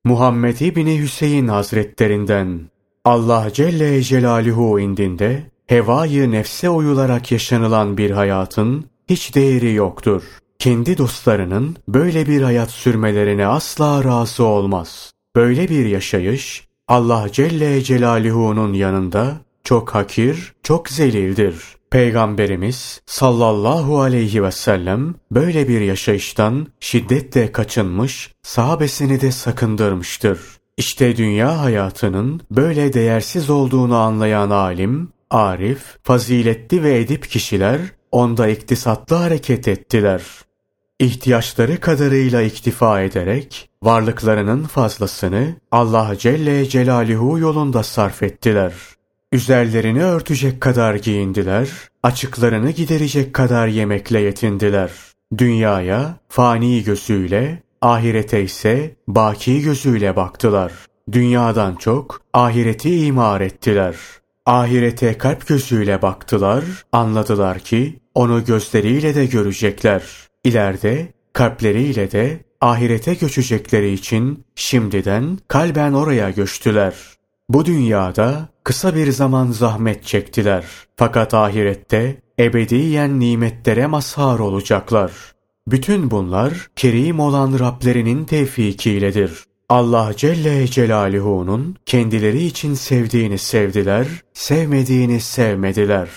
Muhammed İbni Hüseyin Hazretlerinden Allah Celle Celaluhu indinde hevayı nefse uyularak yaşanılan bir hayatın hiç değeri yoktur. Kendi dostlarının böyle bir hayat sürmelerine asla razı olmaz. Böyle bir yaşayış Allah Celle Celaluhu'nun yanında çok hakir, çok zelildir. Peygamberimiz sallallahu aleyhi ve sellem böyle bir yaşayıştan şiddetle kaçınmış, sahabesini de sakındırmıştır. İşte dünya hayatının böyle değersiz olduğunu anlayan alim, arif, faziletli ve edip kişiler onda iktisatlı hareket ettiler. İhtiyaçları kadarıyla iktifa ederek varlıklarının fazlasını Allah Celle Celaluhu yolunda sarf ettiler. Üzerlerini örtecek kadar giyindiler, açıklarını giderecek kadar yemekle yetindiler. Dünyaya fani gözüyle, ahirete ise baki gözüyle baktılar. Dünyadan çok ahireti imar ettiler. Ahirete kalp gözüyle baktılar, anladılar ki onu gözleriyle de görecekler. İleride kalpleriyle de ahirete göçecekleri için şimdiden kalben oraya göçtüler. Bu dünyada kısa bir zaman zahmet çektiler. Fakat ahirette ebediyen nimetlere mazhar olacaklar. Bütün bunlar kerim olan Rablerinin tevfikiyledir. Allah Celle Celaluhu'nun kendileri için sevdiğini sevdiler, sevmediğini sevmediler.